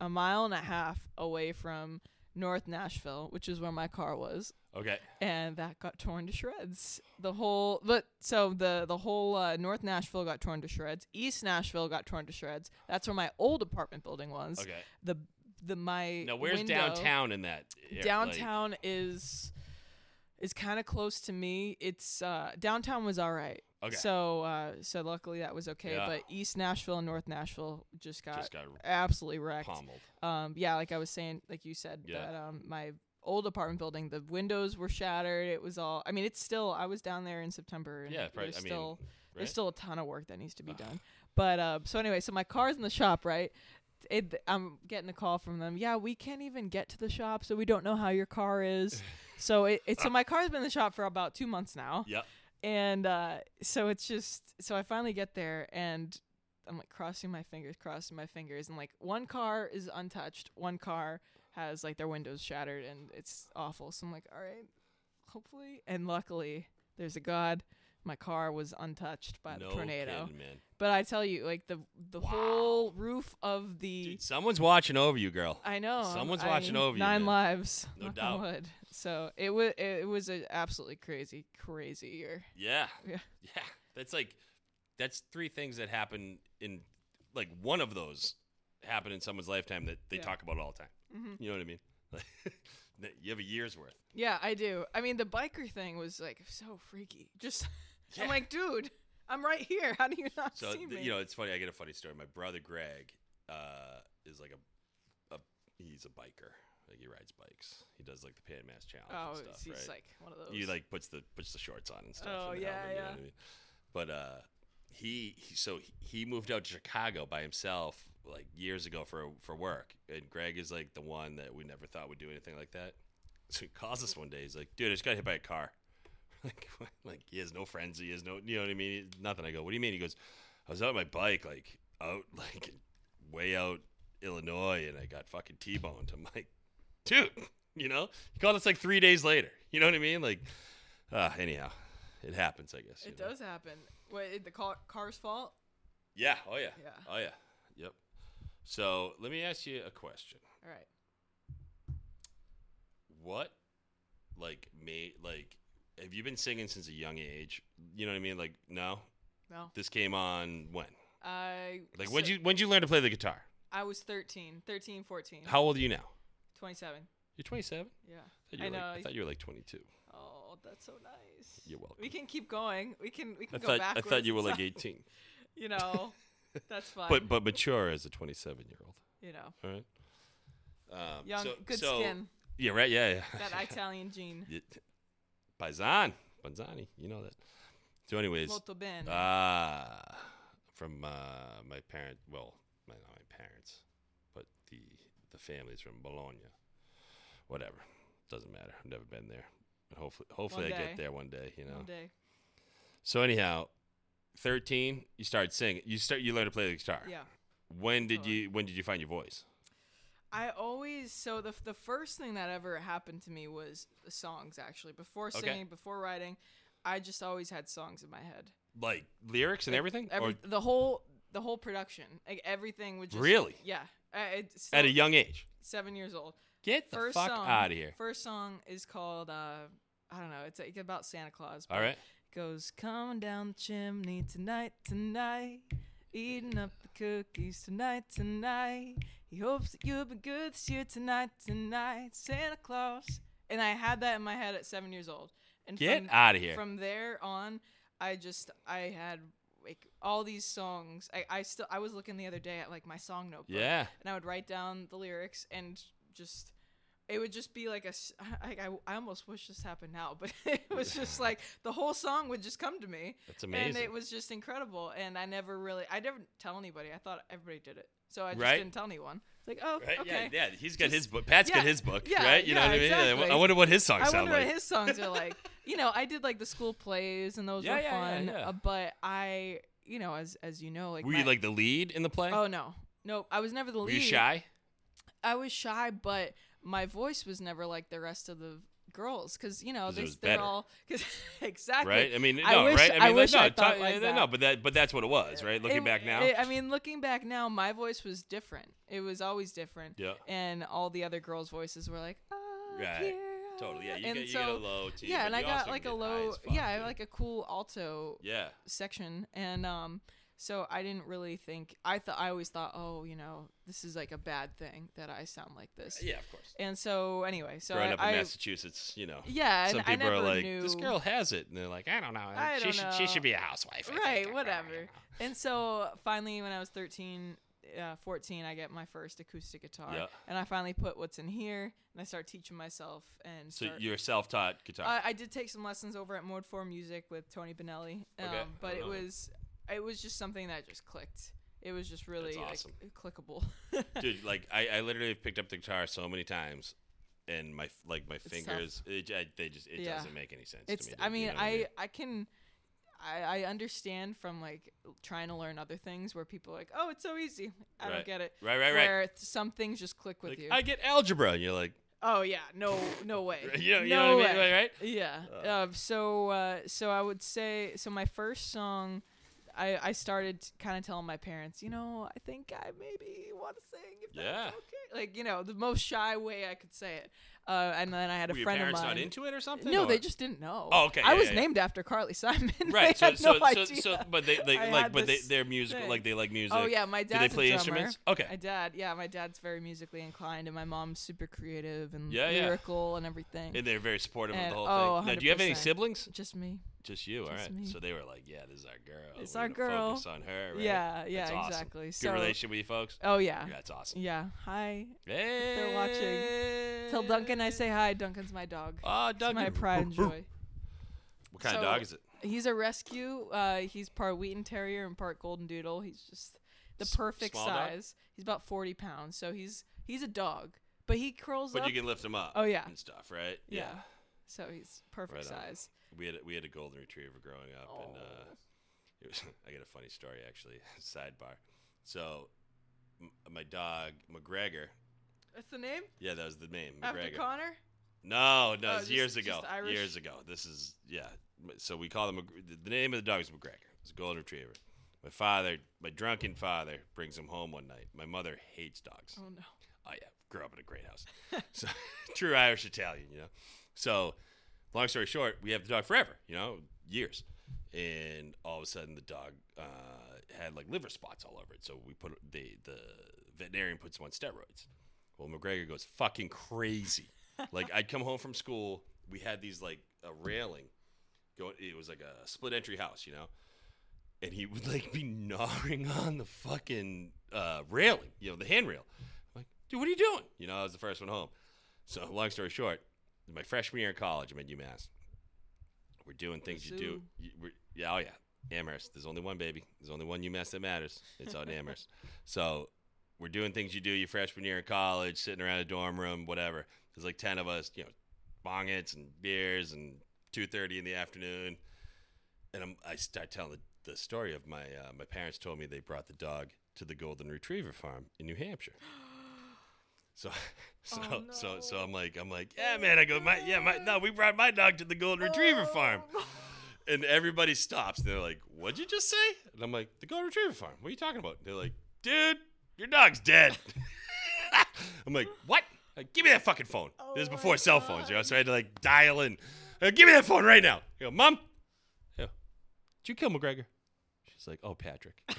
a mile and a half away from North Nashville, which is where my car was, Okay. and that got torn to shreds. The whole, but so the the whole uh, North Nashville got torn to shreds. East Nashville got torn to shreds. That's where my old apartment building was. Okay. The the my Now, where's window- downtown in that? ar- like- Downtown is is kind of close to me. It's uh downtown was all right. Okay. So uh so luckily that was okay, Yeah. but East Nashville and North Nashville just got, just got absolutely wrecked. pummeled. Um yeah, like I was saying like you said Yeah. that um my old apartment building the windows were shattered. It was all I mean it's still I was down there in September and Yeah, probably. there's I mean, still right? there's still a ton of work that needs to be done. But uh, so anyway, so my car's in the shop, right? It, I'm getting a call from them. Yeah, we can't even get to the shop, so we don't know how your car is. so it, it so my car's been in the shop for about two months now, Yeah. and uh, so it's just so I finally get there and I'm like crossing my fingers, crossing my fingers, and like one car is untouched, one car has like their windows shattered, and it's awful. So I'm like, all right, hopefully, and luckily, there's a God. My car was untouched by no the tornado. kidding, man. But I tell you, like the the Wow. whole roof of the Dude, someone's watching over you, girl. I know someone's I watching over you, Nine lives, No doubt. wood. So it was it was an absolutely crazy, crazy year. Yeah. Yeah. Yeah. That's like that's three things that happen in like one of those happen in someone's lifetime that they Yeah. talk about all the time. Mhm. You know what I mean? You have a year's worth. Yeah, I do. I mean, the biker thing was like so freaky. Just Yeah. I'm like, dude, I'm right here. How do you not So see me? you know, it's funny. I get a funny story. My brother Greg uh, is like a, a he's a biker. Like he rides bikes. He does like the Pan Mass Challenge oh, and stuff, he's right? like one of those. he like puts the puts the shorts on and stuff. Oh, and yeah, helmet, you know yeah. what I mean? But uh, he, he so he moved out to Chicago by himself like years ago for for work, and Greg is like the one that we never thought would do anything like that. So he calls us one day. He's like, "Dude, I just got hit by a car." Like, like he has no friends. He has no, you know what I mean? Nothing. I go, "What do you mean?" He goes, "I was out on my bike, like out, like way out Illinois, and I got fucking T-boned." I'm like, "Dude." You know, he called us like three days later. You know what I mean? Like, uh, anyhow, it happens, I guess. it know? does happen. What it- the car, car's fault? Yeah. Oh yeah. Yeah. Oh yeah. Yep. So let me ask you a question. All right. What, like, made like, have you been singing since a young age? You know what I mean? Like, no, No, this came on when? I Like, so- when you when you learn to play the guitar? I was 13, 13, 14, How old are you now? 27. You're 27. Yeah. I, thought you I were like, know. I thought you were like 22. Oh, that's so nice. You're welcome. We can keep going. We can we can I go thought I thought you were like 18, You know, that's fine. but but mature as a 27 year old. you know, All right. Um, young, so- good so- skin, Yeah. Right. Yeah. Yeah. that Italian gene. Paisan, Panzani, you know that. So, anyways, ah, from uh, my parent, well, my, not my parents, but the the family's from Bologna. Whatever, doesn't matter. I've never been there, but hopefully, hopefully I get there one day. You know. One day. So anyhow, thirteen, you start singing. You start, you learn to play the guitar. Yeah. When did Totally. you When did you find your voice? I always so the the first thing that ever happened to me was the songs actually. Before Okay. singing, before writing, I just always had songs in my head. Like lyrics and Like, everything, Every, or the whole the whole production, like everything would just Really? Yeah. At a young age. seven years old. Get the First fuck song. out of here. First song is called uh I don't know. It's like about Santa Claus. All but right. goes coming down the chimney tonight, tonight, eating up the cookies tonight, tonight. He hopes that you'll be good this year tonight, tonight, Santa Claus. And I had that in my head at seven years old. And Get from, out of here. from there on, I just I had like all these songs. I, I still I was looking the other day at like my song notebook yeah. and I would write down the lyrics and just it would just be like a I, I, I almost wish this happened now but it was just like the whole song would just come to me That's amazing. and it was just incredible and I never really I never tell anybody I thought everybody did it so I just Right. didn't tell anyone it's like oh Right? okay Yeah, yeah. He's got Just- his book. Pat's got his book, yeah, right? You know yeah, what I mean? I- exactly. I wonder what his songs I sound wonder what his songs are like. You know, I did like the school plays and those Yeah, were yeah, yeah, fun. yeah. Uh, but I, you know, as as you know, like Were my- you like the lead in the play? oh no, no, I was never the Were lead. you shy? I was shy, but my voice was never like the rest of the girls because you know they, they're all exactly right? I mean, no, I wish- right? I mean, wish like, I no, thought t- like no, that. no, but that, but that's what it was, right? Looking It- back now, it- I mean, looking back now, my voice was different. It was always different, yeah, and all the other girls' voices were like, ah, Right. here totally, yeah. You, and get, you so get a low T, yeah, and I got like a can get high low, yeah, I like a cool alto yeah, section, and um, so I didn't really think. I thought I always thought, oh, you know, this is like a bad thing that I sound like this. yeah, of course. And so anyway, so Growing I, up in I Massachusetts, you know, yeah, some and I people never are like, knew. "This girl has it," and they're like, "I don't know. I she don't should, she should be a housewife." I. Right, whatever. And so finally, when I was 13, uh, 14, I get my first acoustic guitar, Yeah. and I finally put what's in here, and I start teaching myself. And So start- you're self-taught guitar. I, I did take some lessons over at Mode Four Music with Tony Benelli, um, Okay, but it know was it was just something that just clicked. It was just really That's like, awesome. clickable. Dude, like I, I literally have picked up the guitar so many times, and my like my tough. fingers, it, I, they just it Yeah. doesn't make any sense. it's to me, I dude, you mean know what I I can. I, I understand from like trying to learn other things where people are like, oh, it's so easy. I Right. don't get it. right, right, right. Where th- some things just click with Like, you. I get algebra, and you're like, Oh yeah, no, no way. you know, you no know what I mean, way. right? Yeah. Uh. Uh, so uh, so I would say so. My first song, I I started kind of telling my parents, you know, I think I maybe want to sing. If Yeah. That's okay. Like you know, the most shy way I could say it. Uh, and then I had a Were your friend of parents mine. not into it or something? no, or- they just didn't know. Oh, okay, I yeah, was yeah, named after Carly Simon. right. So, so, no so, so, but they, they like, but they, they're musical, thing. like they like music. Oh yeah, my Do they play instruments? Okay. My dad, yeah, my dad's very musically inclined, and my mom's super creative and Yeah, lyrical and everything. And they're very supportive of the whole oh, thing. Now, do you have any siblings? Just me. Just you, all Just right. me. So they were like, "Yeah, this is our girl. It's We're our girl." Focus on her, right? Yeah, yeah, That's awesome. exactly. Good So, relationship with you folks. oh yeah, Yeah, that's awesome. yeah. Hi. Hey, they're watching. Tell Duncan I say hi. Duncan's my dog. Oh, Duncan. my pride and joy. What kind of dog is it? He's a rescue. Uh, he's part Wheaten Terrier and part Golden Doodle. He's just the perfect small dog? size. He's about forty pounds, so he's he's a dog, but he curls But up. you can lift him up. Oh, yeah. and stuff, right? Yeah. so he's perfect Right size. We had a, we had a golden retriever growing up, and uh, Oh. it was, I got a funny story actually. Sidebar. So, m- my dog McGregor. That's the name Yeah, that was the name. after McGregor. Connor. No, no, Oh, just- years ago. Irish? Years ago. This is yeah. So we call him. The- The name of the dog is McGregor. It's a golden retriever. My father, my drunken father, brings him home one night. My mother hates dogs. Oh no. Oh yeah, grew up in a great house. so true Irish Italian, you know. So long story short, we have the dog forever, you know, years. And all of a sudden, the dog uh, had like liver spots all over it. So we put the the veterinarian puts him on steroids. Well, McGregor goes fucking crazy. like I'd come home from school, we had these like a railing going. It was like a split entry house, you know. And he would like be gnawing on the fucking uh, railing, you know, the handrail. I'm like, dude, what are you doing? You know, I was the first one home. So, long story short, my freshman year in college, I'm at UMass. We're doing things you do. You, we're, yeah, oh yeah, Amherst. There's only one baby. There's only one UMass that matters. It's out in Amherst. So, we're doing things you do your freshman year in college, sitting around a dorm room, whatever. There's like ten of us, you know, bong hits and beers and two thirty in the afternoon, and I'm, I start telling the, the story of my uh, my parents told me they brought the dog to the golden retriever farm in New Hampshire. So, so, Oh, so, so. I'm like, I'm like, yeah, man. I go, my, yeah, my, no, we brought my dog to the golden retriever farm, and everybody stops. And they're like, what'd you just say? And I'm like, the golden retriever farm. What are you talking about? they're like, dude, your dog's dead. I'm like, what? Like, give me that fucking phone. this is Oh before cell phones, you know. So I had to like dial in. Uh, give me that phone right now. I go, mom. Yeah. Did you kill McGregor? She's like, oh, Patrick.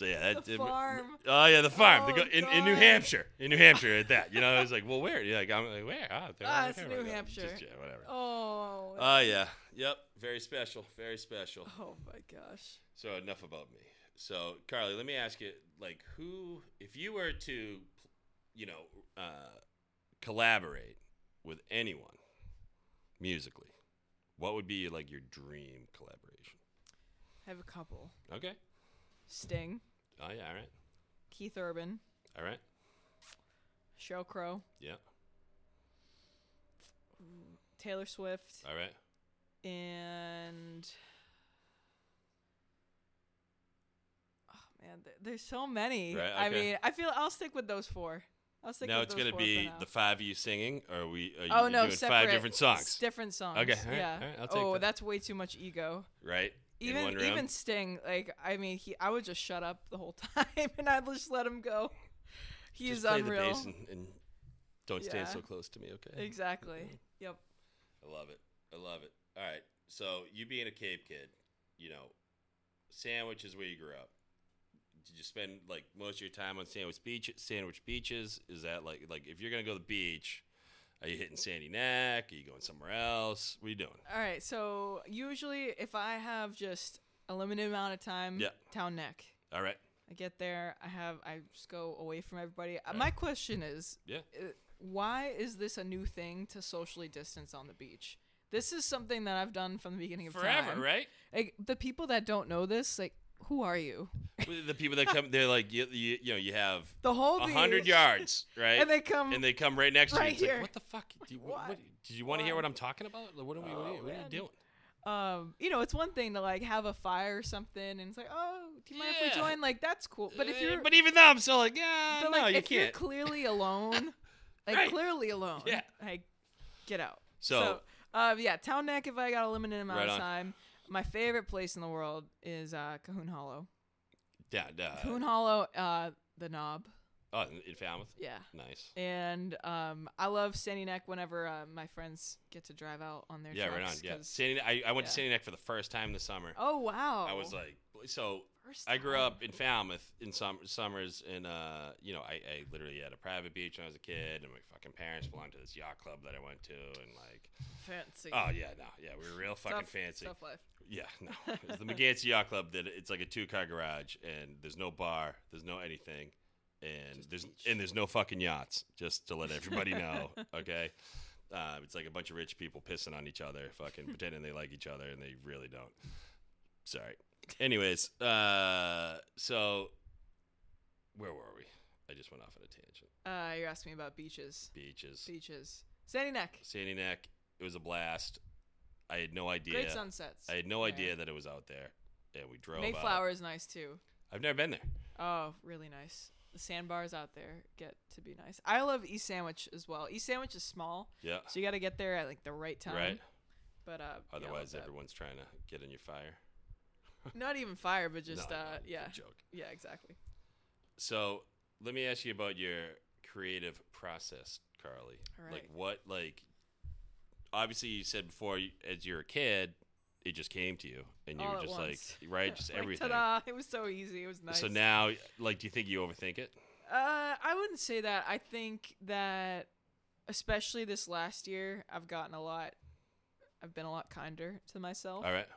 Oh, So yeah, that The it- farm. Oh yeah, the farm. They Oh, go in, in New Hampshire. In New Hampshire at that. You know, I was like, well, where? You're like, I'm like, where? Ah, Ah, in it's New Hampshire. Just, yeah, whatever. Oh. Oh yeah, yep. Very special. Very special. Oh my gosh. So enough about me. So Carly, let me ask you, like, who, if you were to, you know, uh, collaborate with anyone musically, what would be like your dream collaboration? I have a couple. Okay. Sting, Oh yeah. All right. Keith Urban, All right. Sheryl Crow, Yeah. Taylor Swift, All right. and oh man, th- there's so many. Right, I mean, I feel I'll stick with those four. I'll stick now with it's those gonna four be the five of you singing, or are we? Are you Oh no, doing separate. five different songs, Different songs. Okay, all right, yeah. all right, I'll take oh, that. that's way too much ego. right? Even even Sting, like I mean, he I would just shut up the whole time and I'd just let him go. He's unreal. and, and don't stand so close to me, okay? Exactly. Mm-hmm. Yep. I love it. I love it. All right. So you being a Cape kid, you know, Sandwich is where you grew up. Did you spend like most of your time on Sandwich Beach? Sandwich beaches? Is that like like if you're gonna go to the beach? Are you hitting Sandy Neck? Are you going somewhere else? What are you doing? All right. So usually, if I have just a limited amount of time, Yeah. Town Neck. All right. I get there. I have. I just go away from everybody. Right. My question is, Yeah. uh, why is this a new thing to socially distance on the beach? This is something that I've done from the beginning of Forever, time. right? Like the people that don't know this, like, who are you? the people that come, they're like you, you, you know, you have The whole hundred yards, right? and they come. and they come right next to Right you. It's like, what the fuck? Do you, what? what? did you want to hear what I'm talking about? What are we? you, Oh, what are you doing? um, you know, it's one thing to like have a fire or something, and it's like, oh, do you mind if Yeah. we join? Like that's cool. But if Uh, you're, but even though I'm still like, yeah, no, like, you if you're can't. clearly alone, like Right. clearly alone, Yeah. like get out. so, So, uh, yeah, Town Neck. If I got a limited amount Right of on. My favorite place in the world is uh, Cahoon Hollow. yeah, duh. Cahoon Hollow, uh, the Knob. oh, in, in Falmouth, Yeah, nice. and um, I love Sandy Neck whenever uh, my friends get to drive out on their Yeah, right on. trucks, Yeah, 'cause- Sandy, I, I went to yeah. Sandy Neck for the first time this summer. Oh wow! I was like, so First I grew time. up in Falmouth in some summers, and uh, you know, I, I literally had a private beach when I was a kid, and my fucking parents belonged to this yacht club that I went to, and like, fancy. oh yeah, no, yeah, we were real fucking Tough- fancy. tough life. Yeah, no. It's the Megansett Yacht Club that it's like a two car garage and there's no bar, there's no anything, and Just there's beach. and there's no fucking yachts. Just to let everybody know, okay? Uh, it's like a bunch of rich people pissing on each other, fucking pretending they like each other, and they really don't. Sorry. Anyways, uh, so where were we? I just went off on a tangent. Uh, you're asking me about beaches. Beaches, Beaches. Sandy Neck. Sandy Neck. It was a blast. I had no idea. Great sunsets. I had no there. idea that it was out there, and we drove. out. Mayflower is nice too. I've never been there. Oh, really nice. The sandbars out there get to be nice. I love East Sandwich as well. East Sandwich is small, Yeah. so you got to get there at like the right time. Right. But uh, yeah, Otherwise, that. everyone's trying to get in your fire. Not even fire, but just No, uh, yeah, Joke. yeah, exactly. So let me ask you about your creative process, Carly. All Like what? Like obviously, you said before, you- as you're a kid, it just came to you, and you All were at just once. like, right, just Like, everything. Ta-da! It was so easy. It was nice. So now, like, do you think you overthink it? Uh, I wouldn't say that. I think that, especially this last year, I've gotten a lot. I've been a lot kinder to myself All right.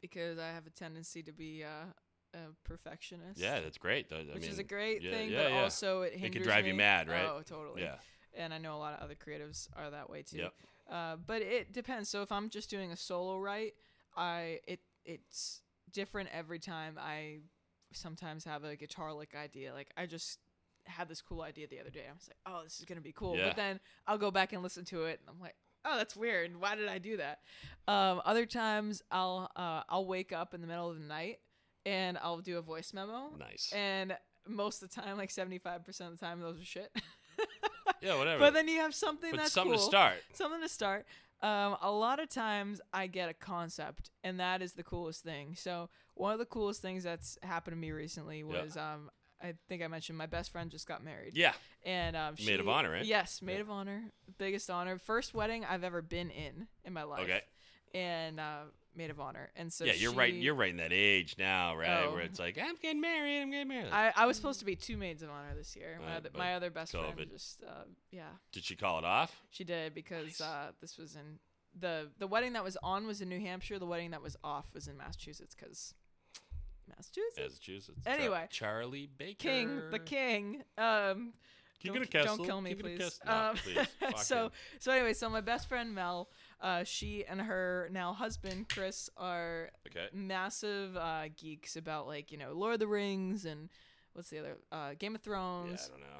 Because I have a tendency to be uh, a perfectionist. Yeah, that's great. I which is a great yeah, thing, yeah, but yeah. also it hinders It could drive you mad, right? Oh, totally. Yeah. And I know a lot of other creatives are that way too. Yep. Uh, but it depends. So if I'm just doing a solo write, I it it's different every time. I sometimes have a guitar lick idea. Like I just had this cool idea the other day. I was like, oh, this is gonna be cool. Yeah. But then I'll go back and listen to it, and I'm like, oh, that's weird. Why did I do that? Um, other times I'll uh, I'll wake up in the middle of the night and I'll do a voice memo. Nice. And most of the time, like 75% of the time, those are shit. yeah, whatever. but then you have something But that's something cool to start. something to start. Um, a lot of times I get a concept, and that is the coolest thing. So one of the coolest things that's happened to me recently Yeah. was um, I think I mentioned my best friend just got married. Yeah. And um, Maid of honor, right? Yes, maid Yeah. of honor, biggest honor, first wedding I've ever been in in my life. Okay. And uh, maid of honor, and so yeah, you're right. You're right in that age now, right? Oh. Where it's like, I'm getting married. I'm getting married. I, I was supposed to be two maids of honor this year. My, Uh, other, my other best friend just uh, yeah, Did she call it off? She did because Nice. uh, this was in the the wedding that was on was in New Hampshire. The wedding that was off was in Massachusetts because Massachusetts Massachusetts. Char- Anyway. Charlie Baker. King the king. Um, King don't, the castle. don't kill me, the please. No, Um, please. So him. so anyway, so my best friend Mel, uh, she and her now husband Chris are Okay. massive uh, geeks about like you know Lord of the Rings and what's the other uh, Game of Yeah, Thrones. I don't know.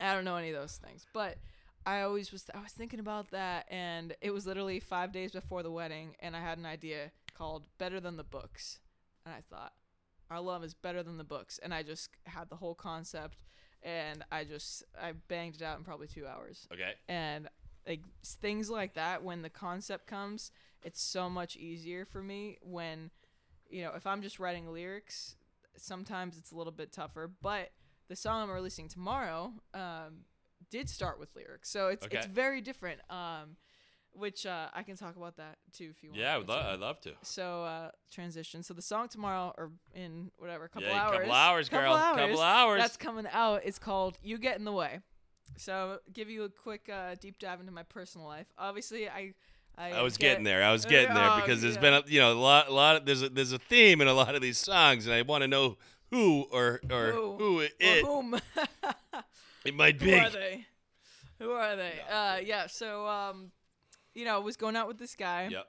I don't know any of those things, but I always was I was thinking about that, and it was literally five days before the wedding, and I had an idea called "Better Than the Books," and I thought, our love is better than the books, and I just had the whole concept, and I just I banged it out in probably two hours, Okay. and like things like that when the concept comes, it's so much easier for me when, you know, if I'm just writing lyrics, sometimes it's a little bit tougher, but the song I'm releasing tomorrow um, did start with lyrics, so it's it's very different. Um, which uh, I can talk about that too if you want. Yeah, I'd, lo- I'd love to. So uh, transition. So the song tomorrow or in whatever couple yeah, hours. couple hours, couple girl. hours, Couple hours. That's coming out. It's called "You Get in the Way." So give you a quick uh, deep dive into my personal life. Obviously, I. I, I was get- getting there. I was Uh, getting there oh, because there's yeah. been a you know a lot, a lot of there's a there's a theme in a lot of these songs, and I want to know who or or Who? who it, Or it, whom? it might be. Who are they? Who are they? Uh, yeah. So um, you know, was going out with this guy. Yep.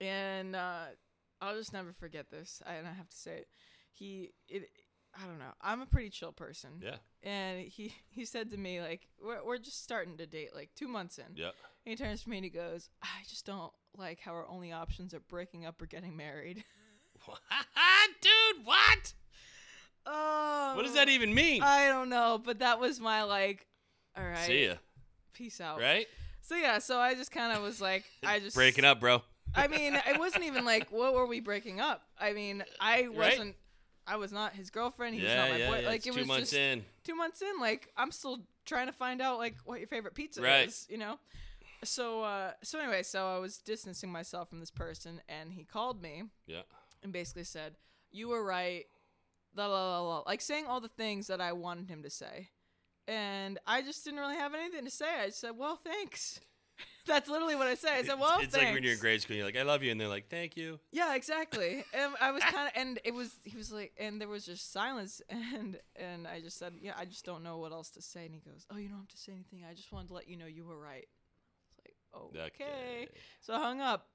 and uh, I'll just never forget this. I, and I have to say it. He, it, I don't know. I'm a pretty chill person. Yeah. And he, he said to me like, we're, we're just starting to date, like two months in. Yep. And he turns to me and he goes, I just don't like how our only options are breaking up or getting married. What? Dude, what? oh. What does that even mean? I don't know, but that was my like. All right. See ya. Peace out. Right? So yeah, so I just kind of was like, I just Breaking up, bro. I mean, it wasn't even like what were we breaking up? I mean, I wasn't. I was not his girlfriend. He was yeah, not my yeah, boy. yeah. Like it two was months just in. two months in. Like I'm still trying to find out like what your favorite pizza Right. is. You know. So uh, so anyway, so I was distancing myself from this person, and he called me Yeah. and basically said, "You were right." La la la la, like saying all the things that I wanted him to say, and I just didn't really have anything to say. I just said, "Well, thanks." That's literally what I said. I said, It's- "Well, it's, thanks." like when you're in grade school, you're like, "I love you," and they're like, "Thank you." Yeah, exactly. And I was kind of, and it was, he was like, and there was just silence, and and I just said, yeah, I just don't know what else to say. And he goes, oh, you don't have to say anything. I just wanted to let you know you were right. It's like, okay. So I hung up,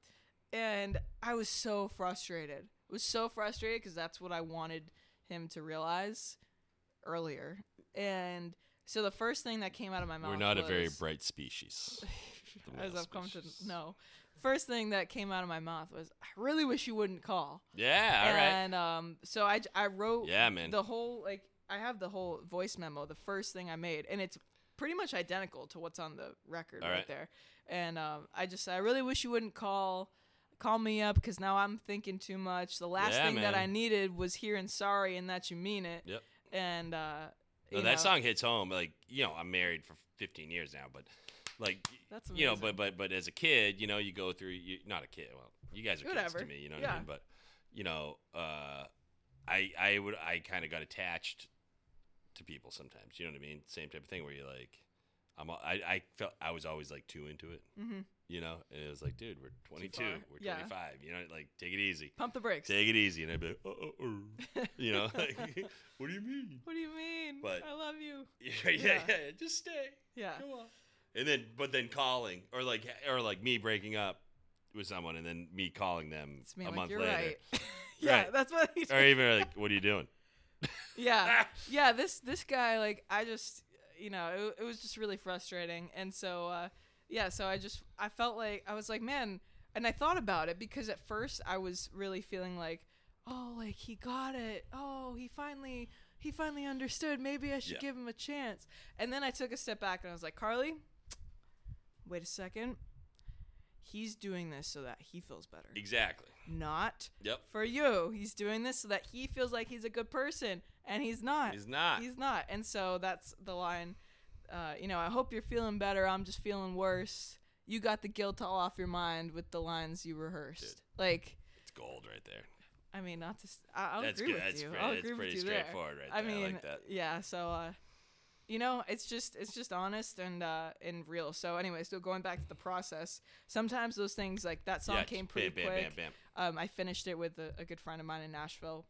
and I was so frustrated. I was so frustrated because that's what I wanted him to realize earlier. And so the first thing that came out of my mouth, We're not a very bright species. as I've come to know. First thing that came out of my mouth was, I really wish you wouldn't call. Yeah, all right. And um, so i wrote Yeah, man. the whole like I have the whole voice memo, the first thing I made, and it's pretty much identical to what's on the record right. right. there. And um, I just I really wish you wouldn't call call me up because now I'm thinking too much. The last Yeah, thing that I needed was hearing sorry and that you mean it. Yep. And uh, No, that know, song hits home. Like you know, I'm married for 15 years now, but like That's you know, but but but as a kid, you know, you go through. You not a kid. Well, you guys are kids to me. You know what I mean? But you know, uh, I I would I kind of got attached to people sometimes. You know what I mean? Same type of thing where you're like, I'm I I felt I was always like too into it. Mhm. You know, and it was like, dude, we're 22, we're Yeah. 25. You know, like take it easy. pump the brakes. Take it easy, and I'd be like, oh, oh, oh. you know, like, what do you mean? what do you mean? But- I love you. Yeah, yeah, Yeah. yeah, just stay. Yeah. Come on. And then, but then calling, or like, or like me breaking up with someone, and then me calling them It's me a like month later, right. yeah, Right. that's what or even like, what are you doing? yeah yeah this this guy like i just you know it, it was just really frustrating and so uh yeah so i just i felt like i was like man and i thought about it because at first i was really feeling like oh like he got it oh he finally he finally understood maybe i should Yeah. give him a chance and then i took a step back and i was like carly wait a second he's doing this so that he feels better Exactly. not Yep. for you. He's doing this so that he feels like he's a good person, and he's not. He's not. He's not. And so that's the line. Uh, you know, I hope you're feeling better. I'm just feeling worse. You got the guilt all off your mind with the lines you rehearsed. Dude. like, It's gold right there. I mean, not to. I, I'll That's agree good. with That's you. pre- I'll agree with pretty you there. straightforward right I there. I mean, like that. yeah. So, uh, you know, it's just it's just honest and uh, and real. So, anyway, so going back to the process, sometimes those things like that song yeah, came pretty bam, quick. bam, bam, bam. Um, I finished it with a, a good friend of mine in Nashville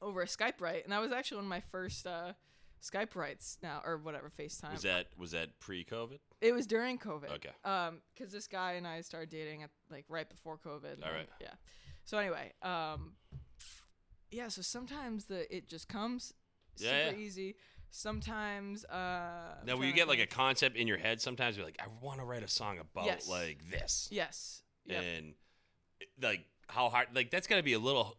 over a Skype right, and that was actually one of my first uh, Skype writes now or whatever FaceTime. Was that was that pre-COVID? it was during COVID. Okay. Um, because this guy and I started dating at like right before COVID. All right. Yeah. So anyway, um, yeah. So sometimes the it just comes Yeah, super yeah. easy. Sometimes uh. Now, will you get like a concept in your head? Sometimes you're like, I want to write a song about Yes. like this, yes. Yep. and like how hard? Like that's got to be a little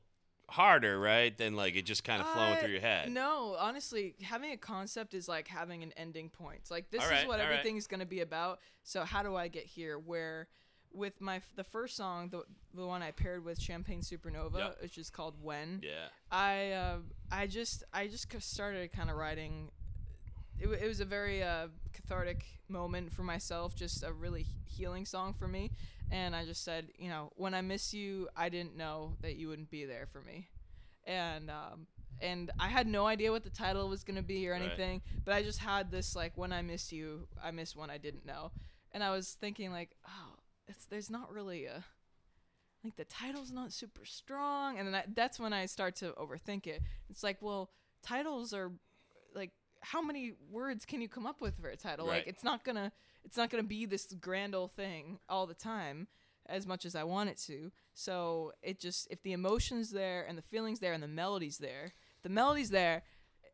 harder, right? Than like it just kind of flowing Uh, through your head. No, honestly, having a concept is like having an ending point. It's like this right, is what all right. everything's going to be about. So how do I get here? Where with my the first song, the the one I paired with Champagne Supernova, Yep. which is called When. Yeah. I uh, I just I just started kind of writing. It, it was a very uh, cathartic moment for myself, just a really healing song for me. And I just said, you know, when I miss you, I didn't know that you wouldn't be there for me. And um, and I had no idea what the title was gonna be or Right. anything, but I just had this like, when I miss you, I miss one I didn't know. And I was thinking like, oh, it's there's not really a like the title's not super strong and then I, that's when i start to overthink it it's like well titles are how many words can you come up with for a title Right. like it's not gonna it's not gonna be this grand old thing all the time as much as i want it to so it just if the emotions there and the feelings there and the melodies there the melodies there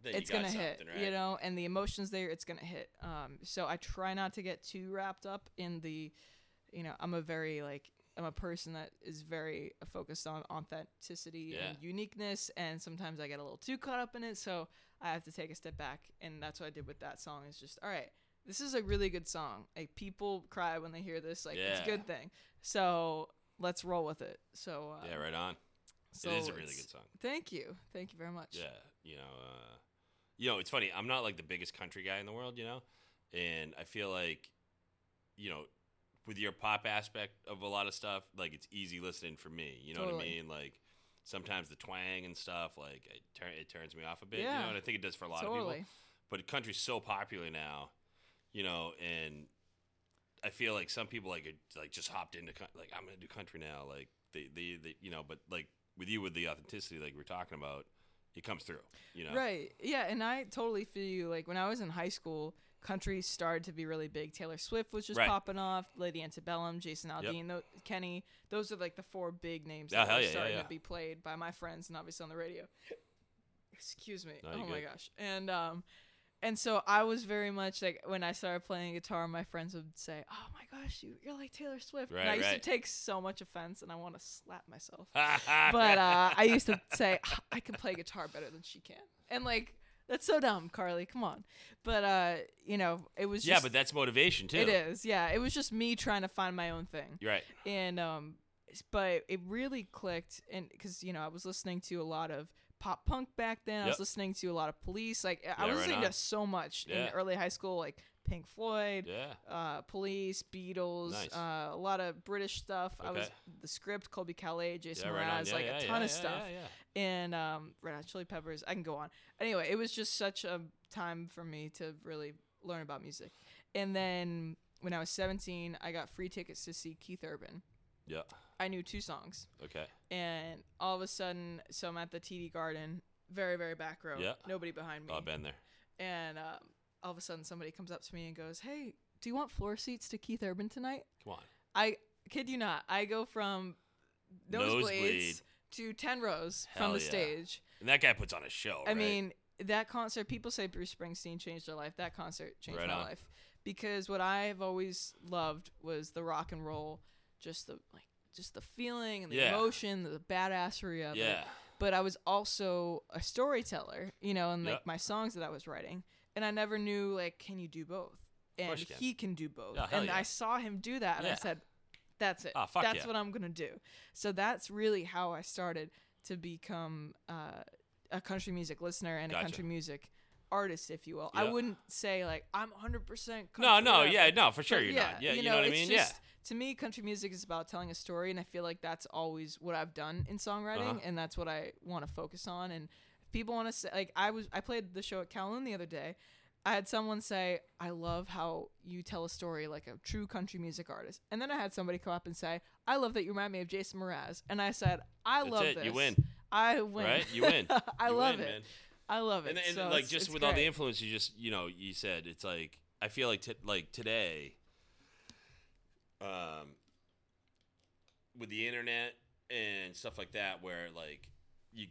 Then it's gonna hit right? you know and the emotions there it's gonna hit um so i try not to get too wrapped up in the you know i'm a very like i'm a person that is very focused on authenticity and uniqueness and sometimes i get a little too caught up in it so i have to take a step back and that's what i did with that song is just all right this is a really good song. Like people cry when they hear this like it's a good thing. So let's roll with it. So uh, Yeah, right on. so it is a really good song. thank you. Thank you very much. Yeah, you know, uh, you know, it's funny. I'm not like the biggest country guy in the world, you know, and I feel like, you know, with your pop aspect of a lot of stuff, like it's easy listening for me. You know what I mean? Like sometimes the twang and stuff, like it, tur- it turns me off a bit. You know, and I think it does for a lot of people. But country's so popular now, you know, and I feel like some people like like just hopped into like I'm gonna do country now, like they, they they you know, but like with you with the authenticity like we're talking about, it comes through, you know. Right. Yeah, and I totally feel you. Like when I was in high school, country started to be really big. Taylor Swift was just Right. popping off. Lady Antebellum, Jason Aldean, tho- Kenny. Those are like the four big names that hell were yeah, yeah, starting yeah. to be played by my friends and obviously on the radio. Excuse me. No, oh my good. gosh. And um and so I was very much like when I started playing guitar, my friends would say, "Oh my gosh, you you're like Taylor Swift." Right, and I used right. to take so much offense, and I want to slap myself but but uh, I used to say "Ah, I can play guitar better than she can, and like that's so dumb, Carly. Come on, but uh, you know, it was just yeah, just, but that's motivation too. it is, yeah. It was just me trying to find my own thing, You're right. and um, but it really clicked, and because you know I was listening to a lot of pop punk back then. I was listening to a lot of Police. Like I was right listening on. to so much in early high school, like Pink Floyd, Yeah. uh, Police, Beatles, Nice. uh, a lot of British stuff. I was the script, Colbie Caillat, Jason yeah, right. Mraz, Yeah, like yeah, a ton yeah, of yeah, stuff And um, Red Hot Chili Peppers. I can go on. Anyway, it was just such a time for me to really learn about music. And then when I was 17, I got free tickets to see Keith Urban. Yeah. I knew two songs, Okay. and all of a sudden, so I'm at the TD Garden, very very back row, Yeah. nobody behind me, Oh, I've been there. and um, all of a sudden somebody comes up to me and goes, "Hey, do you want floor seats to Keith Urban tonight?" Come on. I kid you not, I go from Nosebleed. To 10 rows Hell from the yeah. stage. And that guy puts on a show. I right? mean, that concert, people say Bruce Springsteen changed their life. That concert changed Right my on. life. Because what I've always loved was the rock and roll, just the like just the feeling and the Yeah. emotion, the badassery of it. yeah. But I was also a storyteller, you know, and like Yep. my songs that I was writing. And I never knew like, can you do both? And can. he can do both. Hell and yeah. I saw him do that and I said, That's it. Ah, fuck that's yeah. what I'm gonna do. So that's really how I started to become uh, a country music listener and Gotcha. a country music artist, if you will. I wouldn't say like I'm 100 percent. No, no, yeah, no, for sure But you're yeah, not. Yeah, you you, know, know, what I mean? just- yeah. To me, country music is about telling a story, and I feel like that's always what I've done in songwriting, Uh-huh. and that's what I want to focus on. And if people want to say, like, I was, I played the show at Kowloon the other day. I had someone say, "I love how you tell a story like a true country music artist," and then I had somebody come up and say, "I love that you remind me of Jason Mraz," and I said, "I That's love it. this. You win. I win. Right? You win. I You love win, it. man. I love it. And, and So like just with all the influence you just you know you said it's like I feel like t- like today, um, with the internet and stuff like that, where like you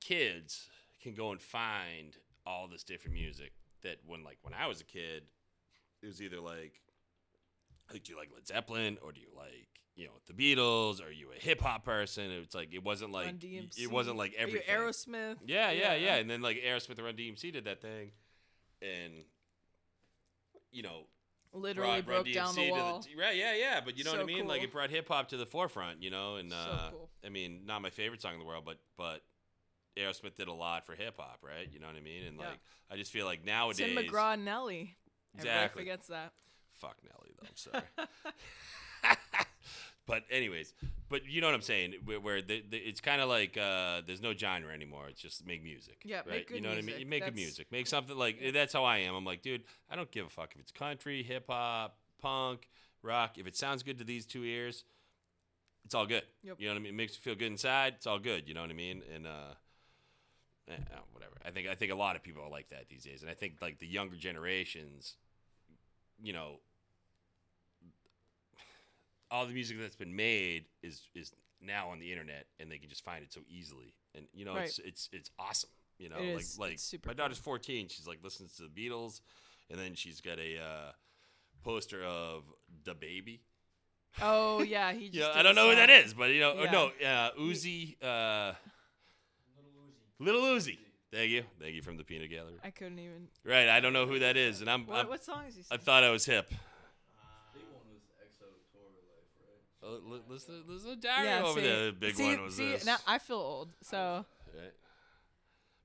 kids can go and find all this different music that when like when I was a kid, it was either like like, do you like Led Zeppelin or do you like you know the Beatles? Are you a hip hop person? It's like it wasn't like it wasn't like everything. Aerosmith. Yeah, yeah, yeah. And then like Aerosmith and Run DMC did that thing, and you know Literally brought broke down DMC the wall. right, yeah, yeah. But you know what I So mean? Like it brought hip hop to the forefront, you know. And So uh, cool. I mean, not my favorite song in the world, but but Aerosmith did a lot for hip hop, right? You know what I mean? And Yeah. like I just feel like nowadays, Tim McGraw and Nelly. Exactly. Everybody forgets that. fuck Nelly though. I'm sorry. but anyways, but you know what I'm saying? Where, where the, the, it's kind of like uh, there's no genre anymore. It's just make music. Yeah, right? make You know what I mean? music. You make good music. Make something like that's how I am. I'm like, dude, I don't give a fuck if it's country, hip hop, punk, rock. If it sounds good to these two ears, it's all good. Yep. You know what I mean? It makes you feel good inside. It's all good. You know what I mean? And uh, eh, uh, whatever. I think I think a lot of people are like that these days, and I think like the younger generations, you know, all the music that's been made is is now on the internet, and they can just find it so easily. And you know, Right. it's it's it's awesome. You know, It like is. like It's super my daughter's 14. She's like listens to the Beatles, and then she's got a uh, poster of the baby. Oh yeah, he. Just Yeah, I don't know who that is, but you know, Yeah. no, uh, Uzi, uh, Little Uzi. Thank you, thank you from the Peanut Gallery. I couldn't even. Right, I don't know who that is, and I'm, What, I'm what song is he? I thought I was hip. Big one was XO Tour Llif3, right? Oh, li- listen, listen yeah, over see, there. The big see, one was see, this. Now I feel old, so Right.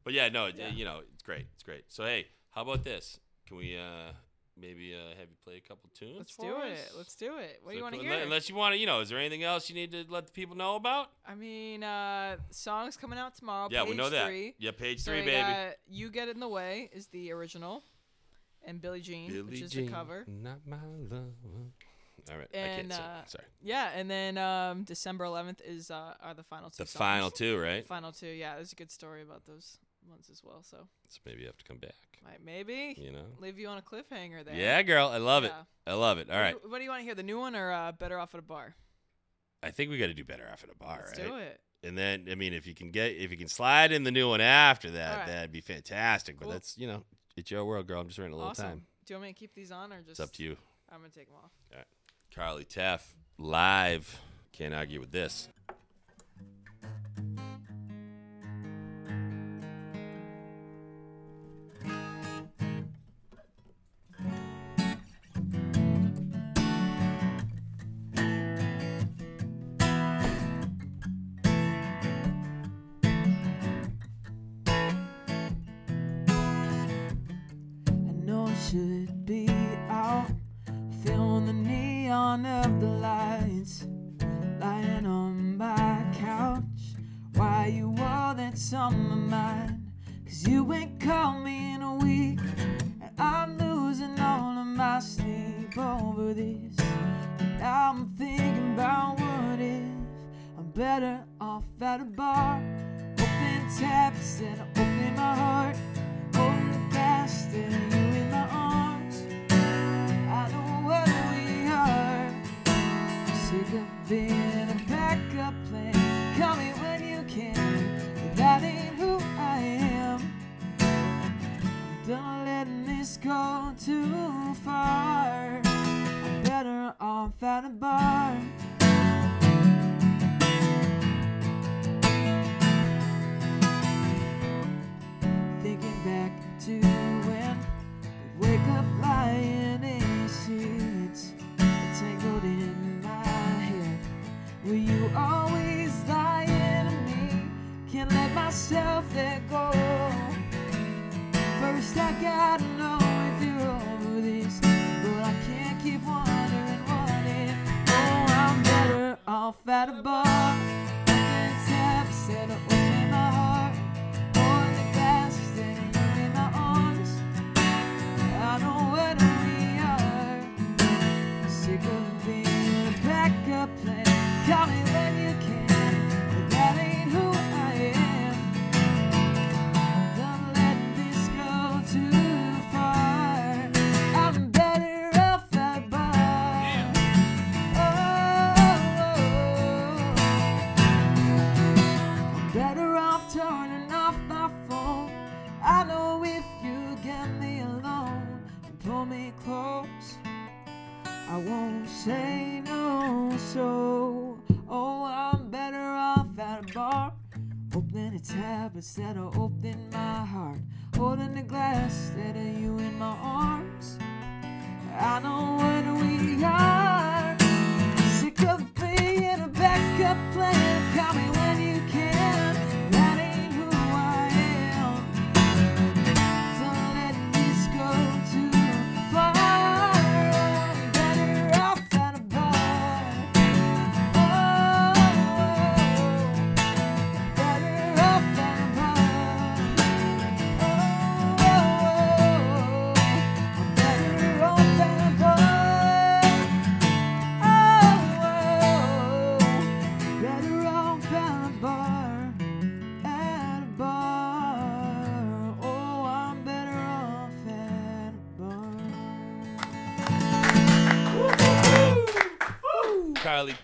But yeah, no, Yeah. you know, it's great. It's great. So hey, how about this? Can we uh maybe uh have you play a couple tunes? let's for do us? it. Let's do it. What do you want to hear? Unless you want to, you know, is there anything else you need to let the people know about? I mean, uh, songs coming out tomorrow. yeah, we know that. Three. Yeah, page three, we baby. got "You Get in the Way" is the original, and Billie Jean, which is the cover. Not my love. All right, I can't sing. uh, Sorry. Yeah, and then um, December 11th is uh, are the final two. The songs. final two, right? Final two. Yeah, there's a good story about those ones as well. So So maybe you have to come back. might maybe You know. leave you on a cliffhanger there. Yeah, girl, I love it. I love it. All right, What do- What do you want to hear? The new one or uh, Better Off at a Bar? I think we got to do better off at a bar, Let's right? do it. And then, I mean, if you can get, if you can slide in the new one after that, All right. that'd be fantastic. But that's, you know, it's your world, girl. I'm just running a little Awesome. time. Do you want me to keep these on or just? It's up to you. I'm gonna take them off. All right. Carly Tefft, live. Can't argue with this.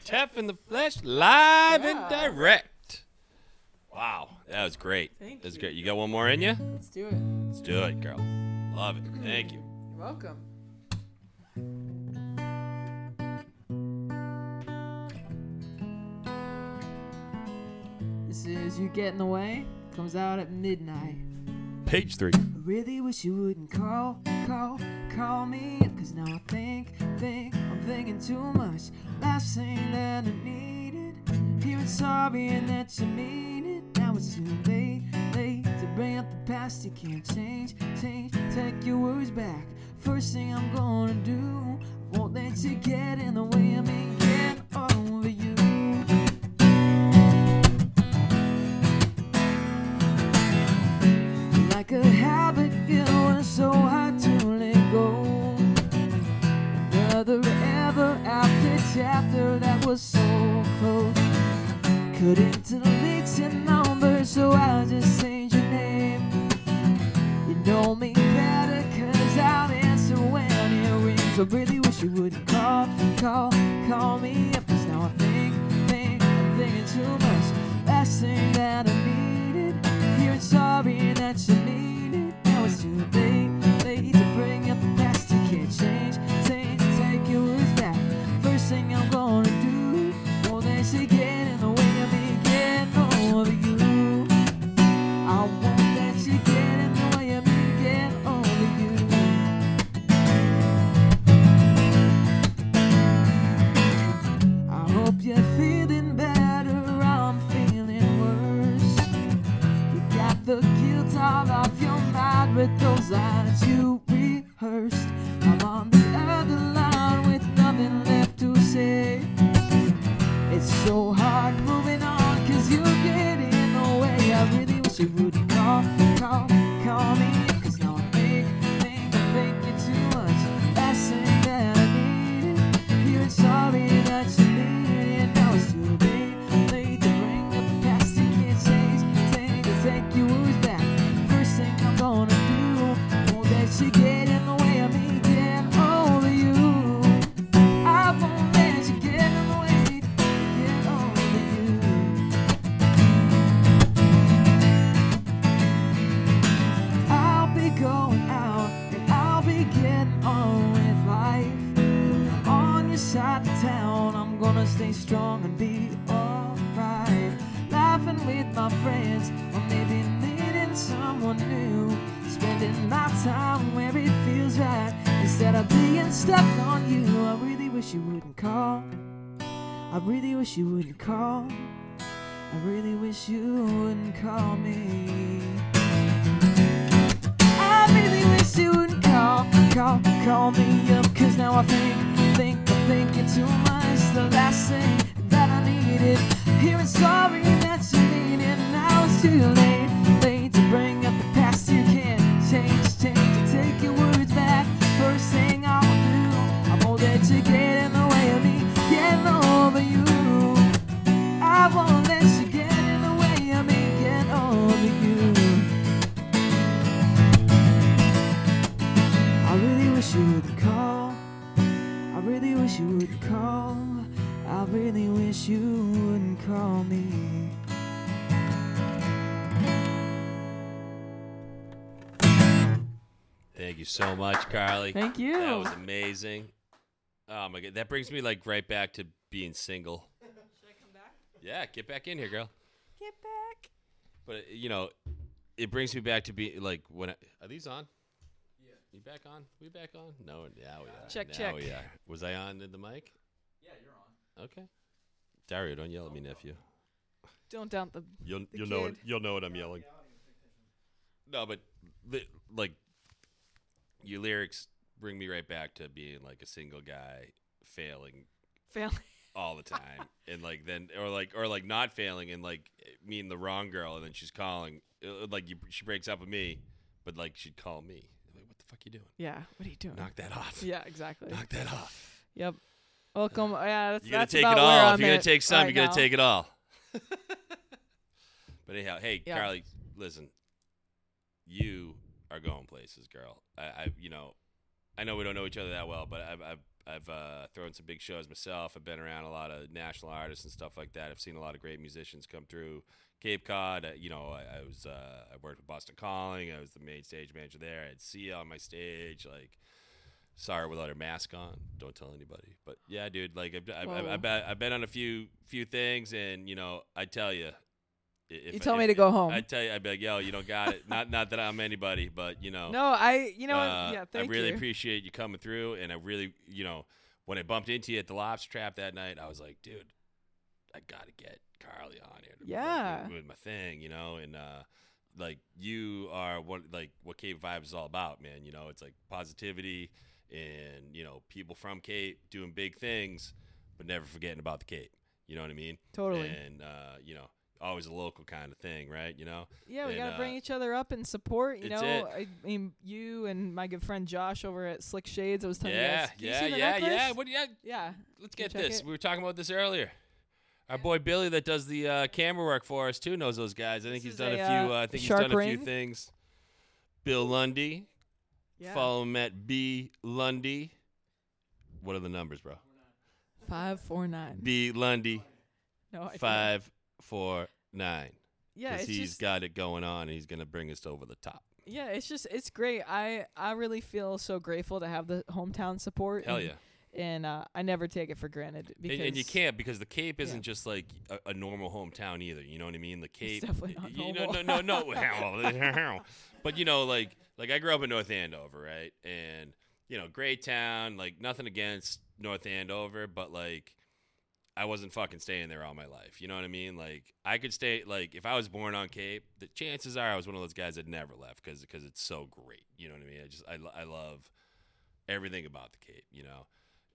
Tefft in the flesh, live and direct. Wow, that was great. Thank That's you. great. You got one more in you? Let's do it. Let's do it, girl. Love it. Thank you. You're welcome. This is You Get in the Way. Comes out at midnight. Page three. I really wish you wouldn't call, call, call me up. Cause now I think, think, I'm thinking too much. Last thing that I needed. Hearing sorry and that you mean it. Now it's too late, late to bring up the past. You can't change, change, take your words back. First thing I'm gonna do, won't let you get in the way of me getting over you. Wish you wouldn't call. I really wish you wouldn't call. I really wish you wouldn't call me. I really wish you wouldn't call, call, call me up. Cause now I think, think, I'm thinking too much. The last thing that I needed. Hearing sorry that you needed. Now it's too late, late wish you would call. I really wish you would call. I really wish you wouldn't call me. Thank you so much, Carly. Thank you. That was amazing. Oh my god, that brings me like right back to being single. Should I come back? Yeah, get back in here, girl. Get back. But you know, it brings me back to be like when I, are these on? Yeah. You back on? We back on? No, now we are. Check, now check. We are. Was I on in the mic? Yeah, you're on. Okay. Dario, don't yell at me, nephew. Don't doubt the. You'll The you'll know what, kid. you'll know what I'm yelling. No, but li- like your lyrics bring me right back to being like a single guy failing failing all the time and like then or like or like not failing and like meeting the wrong girl and then she's calling uh, like you, she breaks up with me but like she'd call me like what the fuck you doing Yeah. What are you doing? knock that off Yeah. Exactly. knock that off Yep. Welcome. Uh, yeah. That's you're gonna that's take about it all if you're gonna take some right you're gonna now. take it all but anyhow hey Yeah. carly listen you are going places girl I, I you know i know we don't know each other that well but i've i've I've uh, thrown some big shows myself. I've been around a lot of national artists and stuff like that. I've seen a lot of great musicians come through Cape Cod. Uh, you know, I, I was uh, I worked with Boston Calling. I was the main stage manager there. I had Sia on my stage. Like, her without her mask on. Don't tell anybody. But yeah, dude. Like, I've, I've, I've, I've, been, I've been on a few few things, and you know, I tell you. If, You told me to go home. I tell you, I'd be like, "Yo, you don't got it." not, not that I'm anybody, but you know, No, I. You know. what? uh, yeah. Thank I really you. appreciate you coming through, and I really, you know, when I bumped into you at the lobster trap that night, I was like, dude, I gotta get Carly on here. Yeah. with, with my thing, you know, and uh, like you are what like what Cape Vibes is all about, man. You know, it's like positivity and you know people from Cape doing big things, but never forgetting about the Cape. You know what I mean? Totally. And uh, you know, always a local kind of thing, right? You know. Yeah, we And, gotta bring uh, each other up and support. You know, I mean, you and my good friend Josh over at Slick Shades. I was telling you Yeah, guys. Can you yeah, yeah, necklace? yeah. What? Yeah, Yeah. Let's get this. it? We were talking about this earlier. Our boy Billy that does the uh, camera work for us too knows those guys. I think This he's done a, a, few. uh, Uh, I think he's done a few things. Bill Lundy. Yeah. Follow him at B Lundy. What are the numbers, bro? Five four nine. B Lundy No, I five four nine. Yeah, Because it's he's just got it going on, and he's gonna bring us over the top. yeah, it's just it's great. I I really feel so grateful to have the hometown support. Hell and, yeah. And uh, I never take it for granted because And, and you can't because the Cape isn't Yeah. just like a, a normal hometown either. You know what I mean? The Cape. definitely not you know, no, normal. no, no, but you know, like, like I grew up in North Andover, right? And you know, great town. Like nothing against North Andover, but like, I wasn't fucking staying there all my life. You know what I mean? Like, I could stay. Like, if I was born on Cape, the chances are I was one of those guys that never left because because it's so great. You know what I mean? I just I, I love everything about the Cape. You know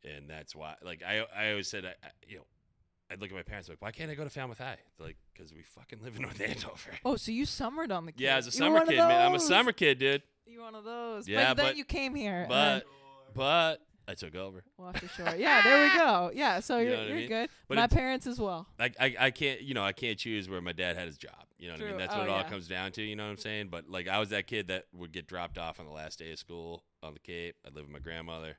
and that's why like i i always said I, I you know i'd look at my parents like why can't i go to falmouth high They're like because we fucking live in north andover Oh, so you summered on the Cape. yeah as a summer kid man i'm a summer kid dude You one of those. Yeah, but then you came here. but then- but i took over Well, for sure. Yeah, there we go. Yeah, so you you're, you're mean? good. But my parents as well. I, I i can't you know i can't choose where my dad had his job you know what i mean that's Oh, what it all yeah. comes down to you know what i'm saying but like i was that kid that would get dropped off on the last day of school on the cape i'd live with my grandmother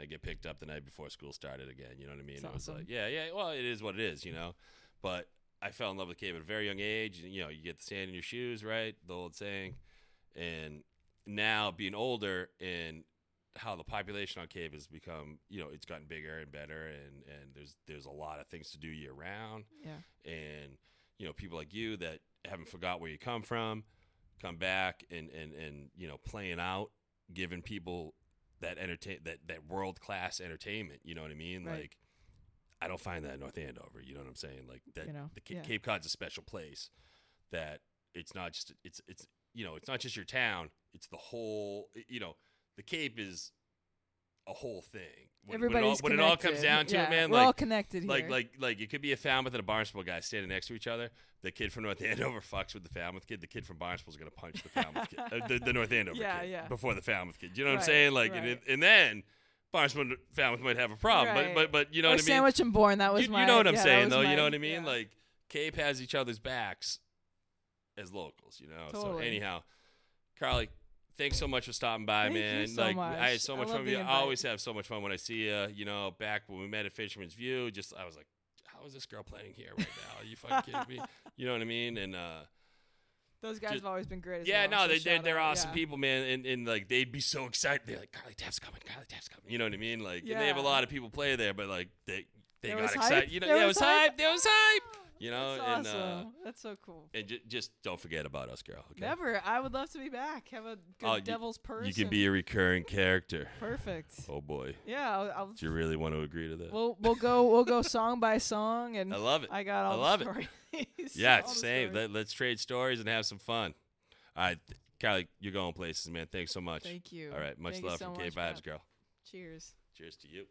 i get picked up the night before school started again you know what i mean That's it was awesome. like yeah yeah well it is what it is you know but i fell in love with the cape at a very young age you know you get the sand in your shoes right the old saying and now being older and how the population on Cape has become, you know, it's gotten bigger and better, and and there's there's a lot of things to do year round, Yeah. and you know, people like you that haven't forgot where you come from, come back and and and you know, playing out, giving people that entertain that that world class entertainment. You know what I mean? Right. Like, I don't find that in North Andover. You know what I'm saying? Like that, You know, the yeah. Cape Cod's a special place. That it's not just it's it's you know it's not just your town. It's the whole. You know, the Cape is a whole thing. When, when it all, Everybody's when it all comes down to yeah, it, man, we're like all connected like here. like like like, it could be a Falmouth and a Barnstable guy standing next to each other. The kid from North Andover fucks with the Falmouth kid. The kid from Barnstable is gonna punch the Falmouth kid, uh, the, the North Andover Yeah, kid yeah. before the Falmouth kid. You know what I'm saying? Like, and, right. it, and then Barnstable and Falmouth might have a problem, Right. but but but you know or what I mean? Sandwich and Bourne. That was you, my. you know what I'm saying though. you know what I mean? Like Cape has each other's backs as locals. You know. So anyhow, Carly. Thanks so much for stopping by, Thank man. so like much. I had so much fun with you. I always have so much fun when I see you. You know, back when we met at Fishermen's View, just I was like, how is this girl playing here right now? Are you fucking kidding me? You know what I mean? And uh, Those guys Just- have always been great. As Yeah, well, no, so they, they're, out, awesome yeah. people, man, and, and like they'd be so excited. They're like, Carly Tefft's coming, Carly Tefft's coming. You know what I mean? Like, and they have a lot of people play there, but like they they There got excited. You know, There yeah, it was was hype. hype? There was hype. You know, That's and uh, awesome. That's so cool. and j- just don't forget about us, girl. Okay? Never. I would love to be back. Have a good Oh, you- devil's purse. You can be a recurring character. perfect. Oh boy, Yeah, I'll, I'll do you really want to agree to that? we'll we'll go we'll go song by song, and I love it. I got all I love the it. stories. yeah, all the same. stories. Let, let's trade stories and have some fun. All right, Kylie, you're going places, man. Thanks so much. Thank you. All right, much Thank you love so from K much, Vibes, girl. Cheers. Cheers to you.